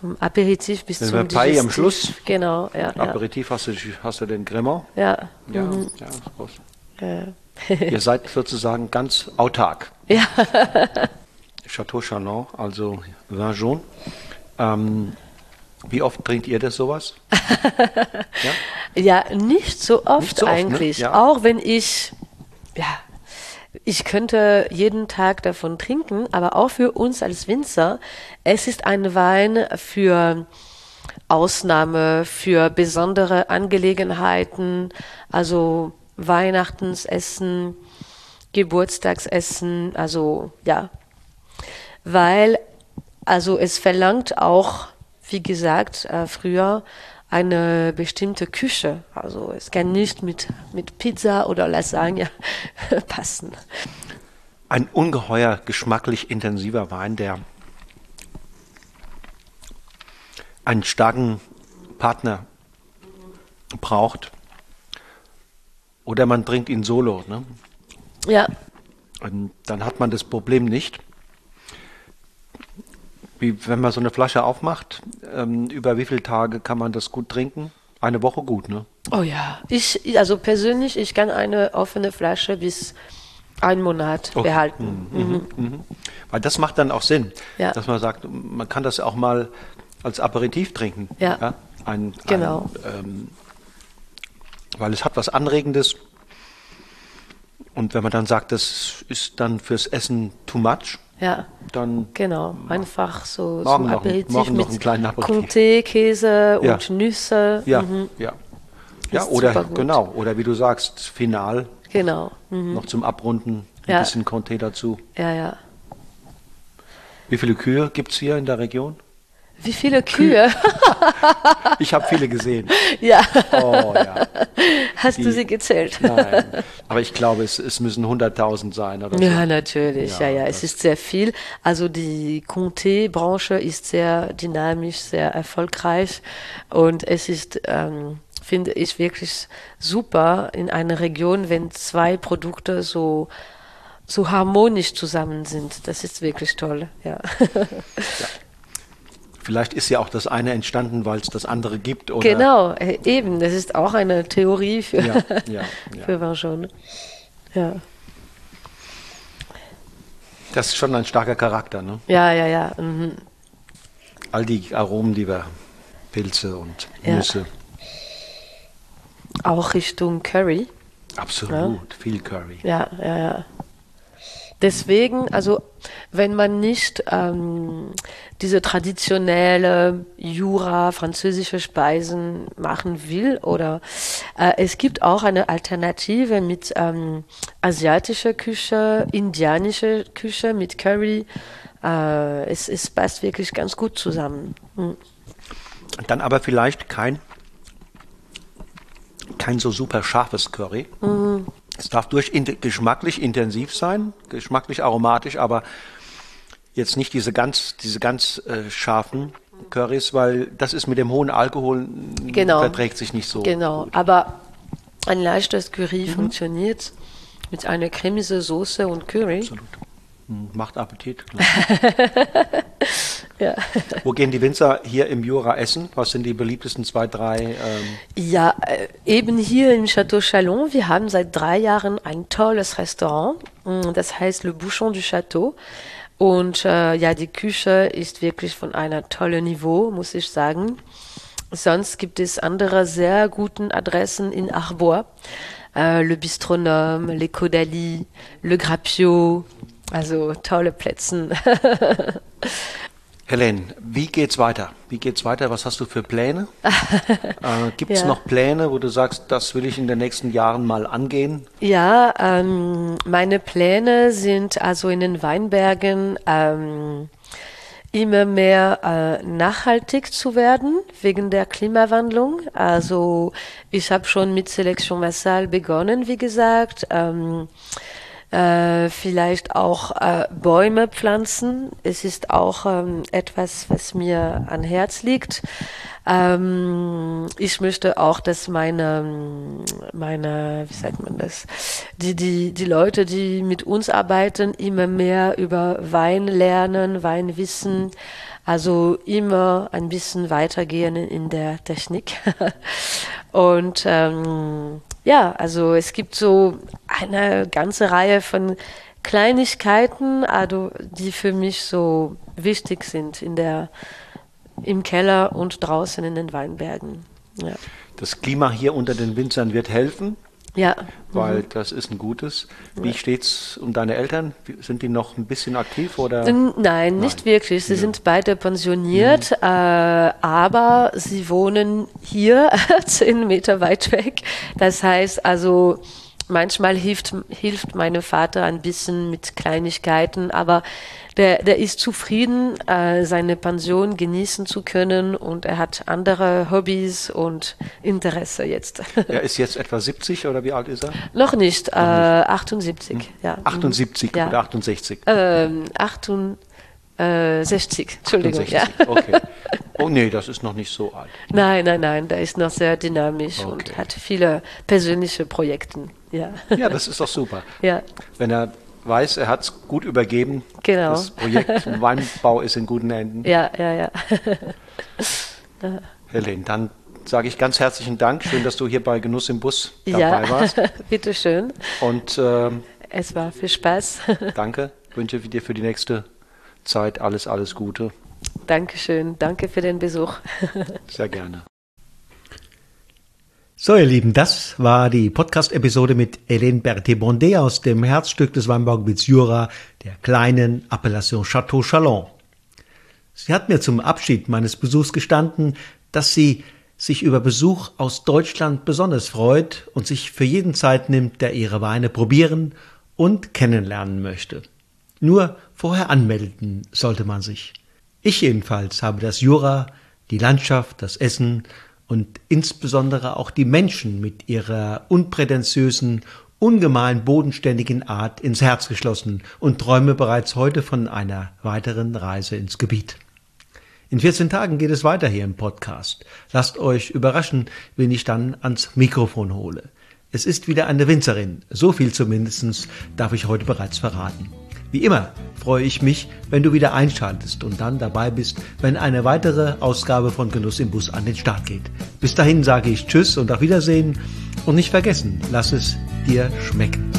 Vom Aperitif bis Den zum Paille am. Schluss. Genau, ja, ja. Aperitif hast du, hast du den Cremant. Ja, Ja, mhm. ja, groß. ja. Ihr seid sozusagen ganz autark. ja. Chateau Chalon, also Vin jaune. Ähm, wie oft trinkt ihr das sowas? Ja, nicht so oft Nicht so oft, ne? eigentlich. Ja. Auch wenn ich, ja, ich könnte jeden Tag davon trinken, aber auch für uns als Winzer, es ist ein Wein für Ausnahme, für besondere Angelegenheiten, also Weihnachtsessen, Geburtstagsessen, also ja, weil also es verlangt auch, wie gesagt, äh, früher eine bestimmte Küche. Also es kann nicht mit, mit Pizza oder Lasagne passen. Ein ungeheuer geschmacklich intensiver Wein, der einen starken Partner braucht. Oder man trinkt ihn solo. Ne? Ja, Und dann hat man das Problem nicht. Wie wenn man so eine Flasche aufmacht, ähm, über wie viele Tage kann man das gut trinken? Eine Woche gut, ne? oh ja. Ich, also persönlich, ich kann eine offene Flasche bis einen Monat Okay. behalten. Mhm. Weil das macht dann auch Sinn, Ja. dass man sagt, man kann das auch mal als Aperitif trinken. Ja. Ein, Genau. Ein, ähm, weil es hat was Anregendes. Und wenn man dann sagt, das ist dann fürs Essen too much, Ja, dann genau. Einfach so Morgen zum noch ein- Aperitif morgen noch mit einen kleinen Aperitif. Comté, Käse Ja. und Nüsse. ja, Mhm. ja. Ja, Ist oder genau, oder wie du sagst, final Genau. Mhm. noch zum Abrunden ein Ja. bisschen Comté dazu. Ja, ja. Wie viele Kühe gibt es hier in der Region? Wie viele Kühe? Ich habe viele gesehen. ja. Oh ja. Hast Die- du sie gezählt? Nein, aber ich glaube, es, es müssen 100.000 sein oder so. Ja, natürlich. Ja, Ja, ja, es ist sehr viel. Also die Comté-Branche ist sehr dynamisch, sehr erfolgreich und es ist, ähm, finde ich, wirklich super in einer Region, wenn zwei Produkte so so harmonisch zusammen sind. Das ist wirklich toll. Ja. Vielleicht ist ja auch das eine entstanden, weil es das andere gibt. Oder genau, äh, eben. Das ist auch eine Theorie für, Ja, ja, ja. für Vin Ja. Das ist schon ein starker Charakter. Ne? ja, ja, ja. Mhm. All die Aromen, die wir, Pilze und. Nüsse. Auch Richtung Curry. Absolut, viel Curry. Ja, ja, ja. Deswegen, also wenn man nicht ähm, diese traditionelle Jura, französische Speisen machen will oder Äh, es gibt auch eine Alternative mit ähm, asiatischer Küche, indianischer Küche mit Curry. Äh, es, es passt wirklich ganz gut zusammen. Mhm. Dann aber vielleicht kein, kein so super scharfes Curry. Mhm. Es darf durch in, geschmacklich intensiv sein, geschmacklich aromatisch, aber jetzt nicht diese ganz, diese ganz äh, scharfen Currys, weil das ist mit dem hohen Alkohol genau. verträgt sich nicht so. Genau, gut. aber ein leichtes Curry mhm. funktioniert mit einer cremige Soße und Curry. Absolut. Hm, macht Appetit. ja. Wo gehen die Winzer hier im Jura essen? Was sind die beliebtesten zwei, drei? Ähm ja, äh, eben hier im Château Chalon. Wir haben seit drei Jahren ein tolles Restaurant. Hm, das heißt Le Bouchon du Château. Und äh, ja, die Küche ist wirklich von einer tollen Niveau, muss ich sagen. Sonst gibt es andere sehr guten Adressen in Arbois. Äh, Le Bistronome, Le Caudalie, Le Grappio. Also tolle Plätze. Helene, wie geht's weiter? Wie geht's weiter? Was hast du für Pläne? äh, Gibt es ja. noch Pläne, wo du sagst, das will ich in den nächsten Jahren mal angehen? Ja, ähm, meine Pläne sind also in den Weinbergen ähm, immer mehr äh, nachhaltig zu werden wegen der Klimawandlung. Also ich habe schon mit Selection Massal begonnen, wie gesagt. Ähm, äh, vielleicht auch äh, Bäume pflanzen. Es ist auch ähm, etwas, was mir an Herz liegt. Ähm, ich möchte auch, dass meine, meine, wie sagt man das, die, die, die Leute, die mit uns arbeiten, immer mehr über Wein lernen, Wein wissen. Also immer ein bisschen weitergehen in der Technik. Und ähm, ja, also es gibt so eine ganze Reihe von Kleinigkeiten, also die für mich so wichtig sind in der, im Keller und draußen in den Weinbergen. Ja. Das Klima hier unter den Winzern wird helfen. Ja. Weil mhm. das ist ein gutes. Wie ja. steht's um deine Eltern? Sind die noch ein bisschen aktiv oder? Nein, Nein. nicht wirklich. Sie ja. sind beide pensioniert, mhm. äh, aber sie wohnen hier zehn Meter weit weg. Das heißt also, manchmal hilft, hilft meine Vater ein bisschen mit Kleinigkeiten, aber der, der ist zufrieden, äh, seine Pension genießen zu können und er hat andere Hobbys und Interesse jetzt. Er ist jetzt etwa 70 oder wie alt ist er? Noch nicht, äh, 78. Hm. Ja. 78 ja. oder 68? Ähm, 68. 60, Entschuldigung. 68, ja. okay. Oh nee, das ist noch nicht so alt. Nein, nein, nein, der ist noch sehr dynamisch okay. und hat viele persönliche Projekte. Ja. ja, das ist doch super. Ja. Wenn er weiß, er hat es gut übergeben. Genau. Das Projekt Weinbau ist in guten Händen. Ja, ja, ja. Helene, dann sage ich ganz herzlichen Dank. Schön, dass du hier bei Genuss im Bus dabei ja, warst. Bitte schön. Und äh, es war viel Spaß. danke. Wünsche dir für die nächste Zeit alles, alles Gute. Dankeschön. Danke für den Besuch. Sehr gerne. So, ihr Lieben, das war die Podcast-Episode mit Hélène Berthet-Bondé aus dem Herzstück des Weinbaugebiets Jura, der kleinen Appellation Château Chalon. Sie hat mir zum Abschied meines Besuchs gestanden, dass sie sich über Besuch aus Deutschland besonders freut und sich für jeden Zeit nimmt, der ihre Weine probieren und kennenlernen möchte. Nur vorher anmelden sollte man sich. Ich jedenfalls habe das Jura, die Landschaft, das Essen und insbesondere auch die Menschen mit ihrer unprätentiösen, ungemein bodenständigen Art ins Herz geschlossen und träume bereits heute von einer weiteren Reise ins Gebiet. In 14 Tagen geht es weiter hier im Podcast. Lasst euch überraschen, wen ich dann ans Mikrofon hole. Es ist wieder eine Winzerin, so viel zumindest darf ich heute bereits verraten. Wie immer freue ich mich, wenn du wieder einschaltest und dann dabei bist, wenn eine weitere Ausgabe von Genuss im Bus an den Start geht. Bis dahin sage ich Tschüss und auf Wiedersehen und nicht vergessen, lass es dir schmecken.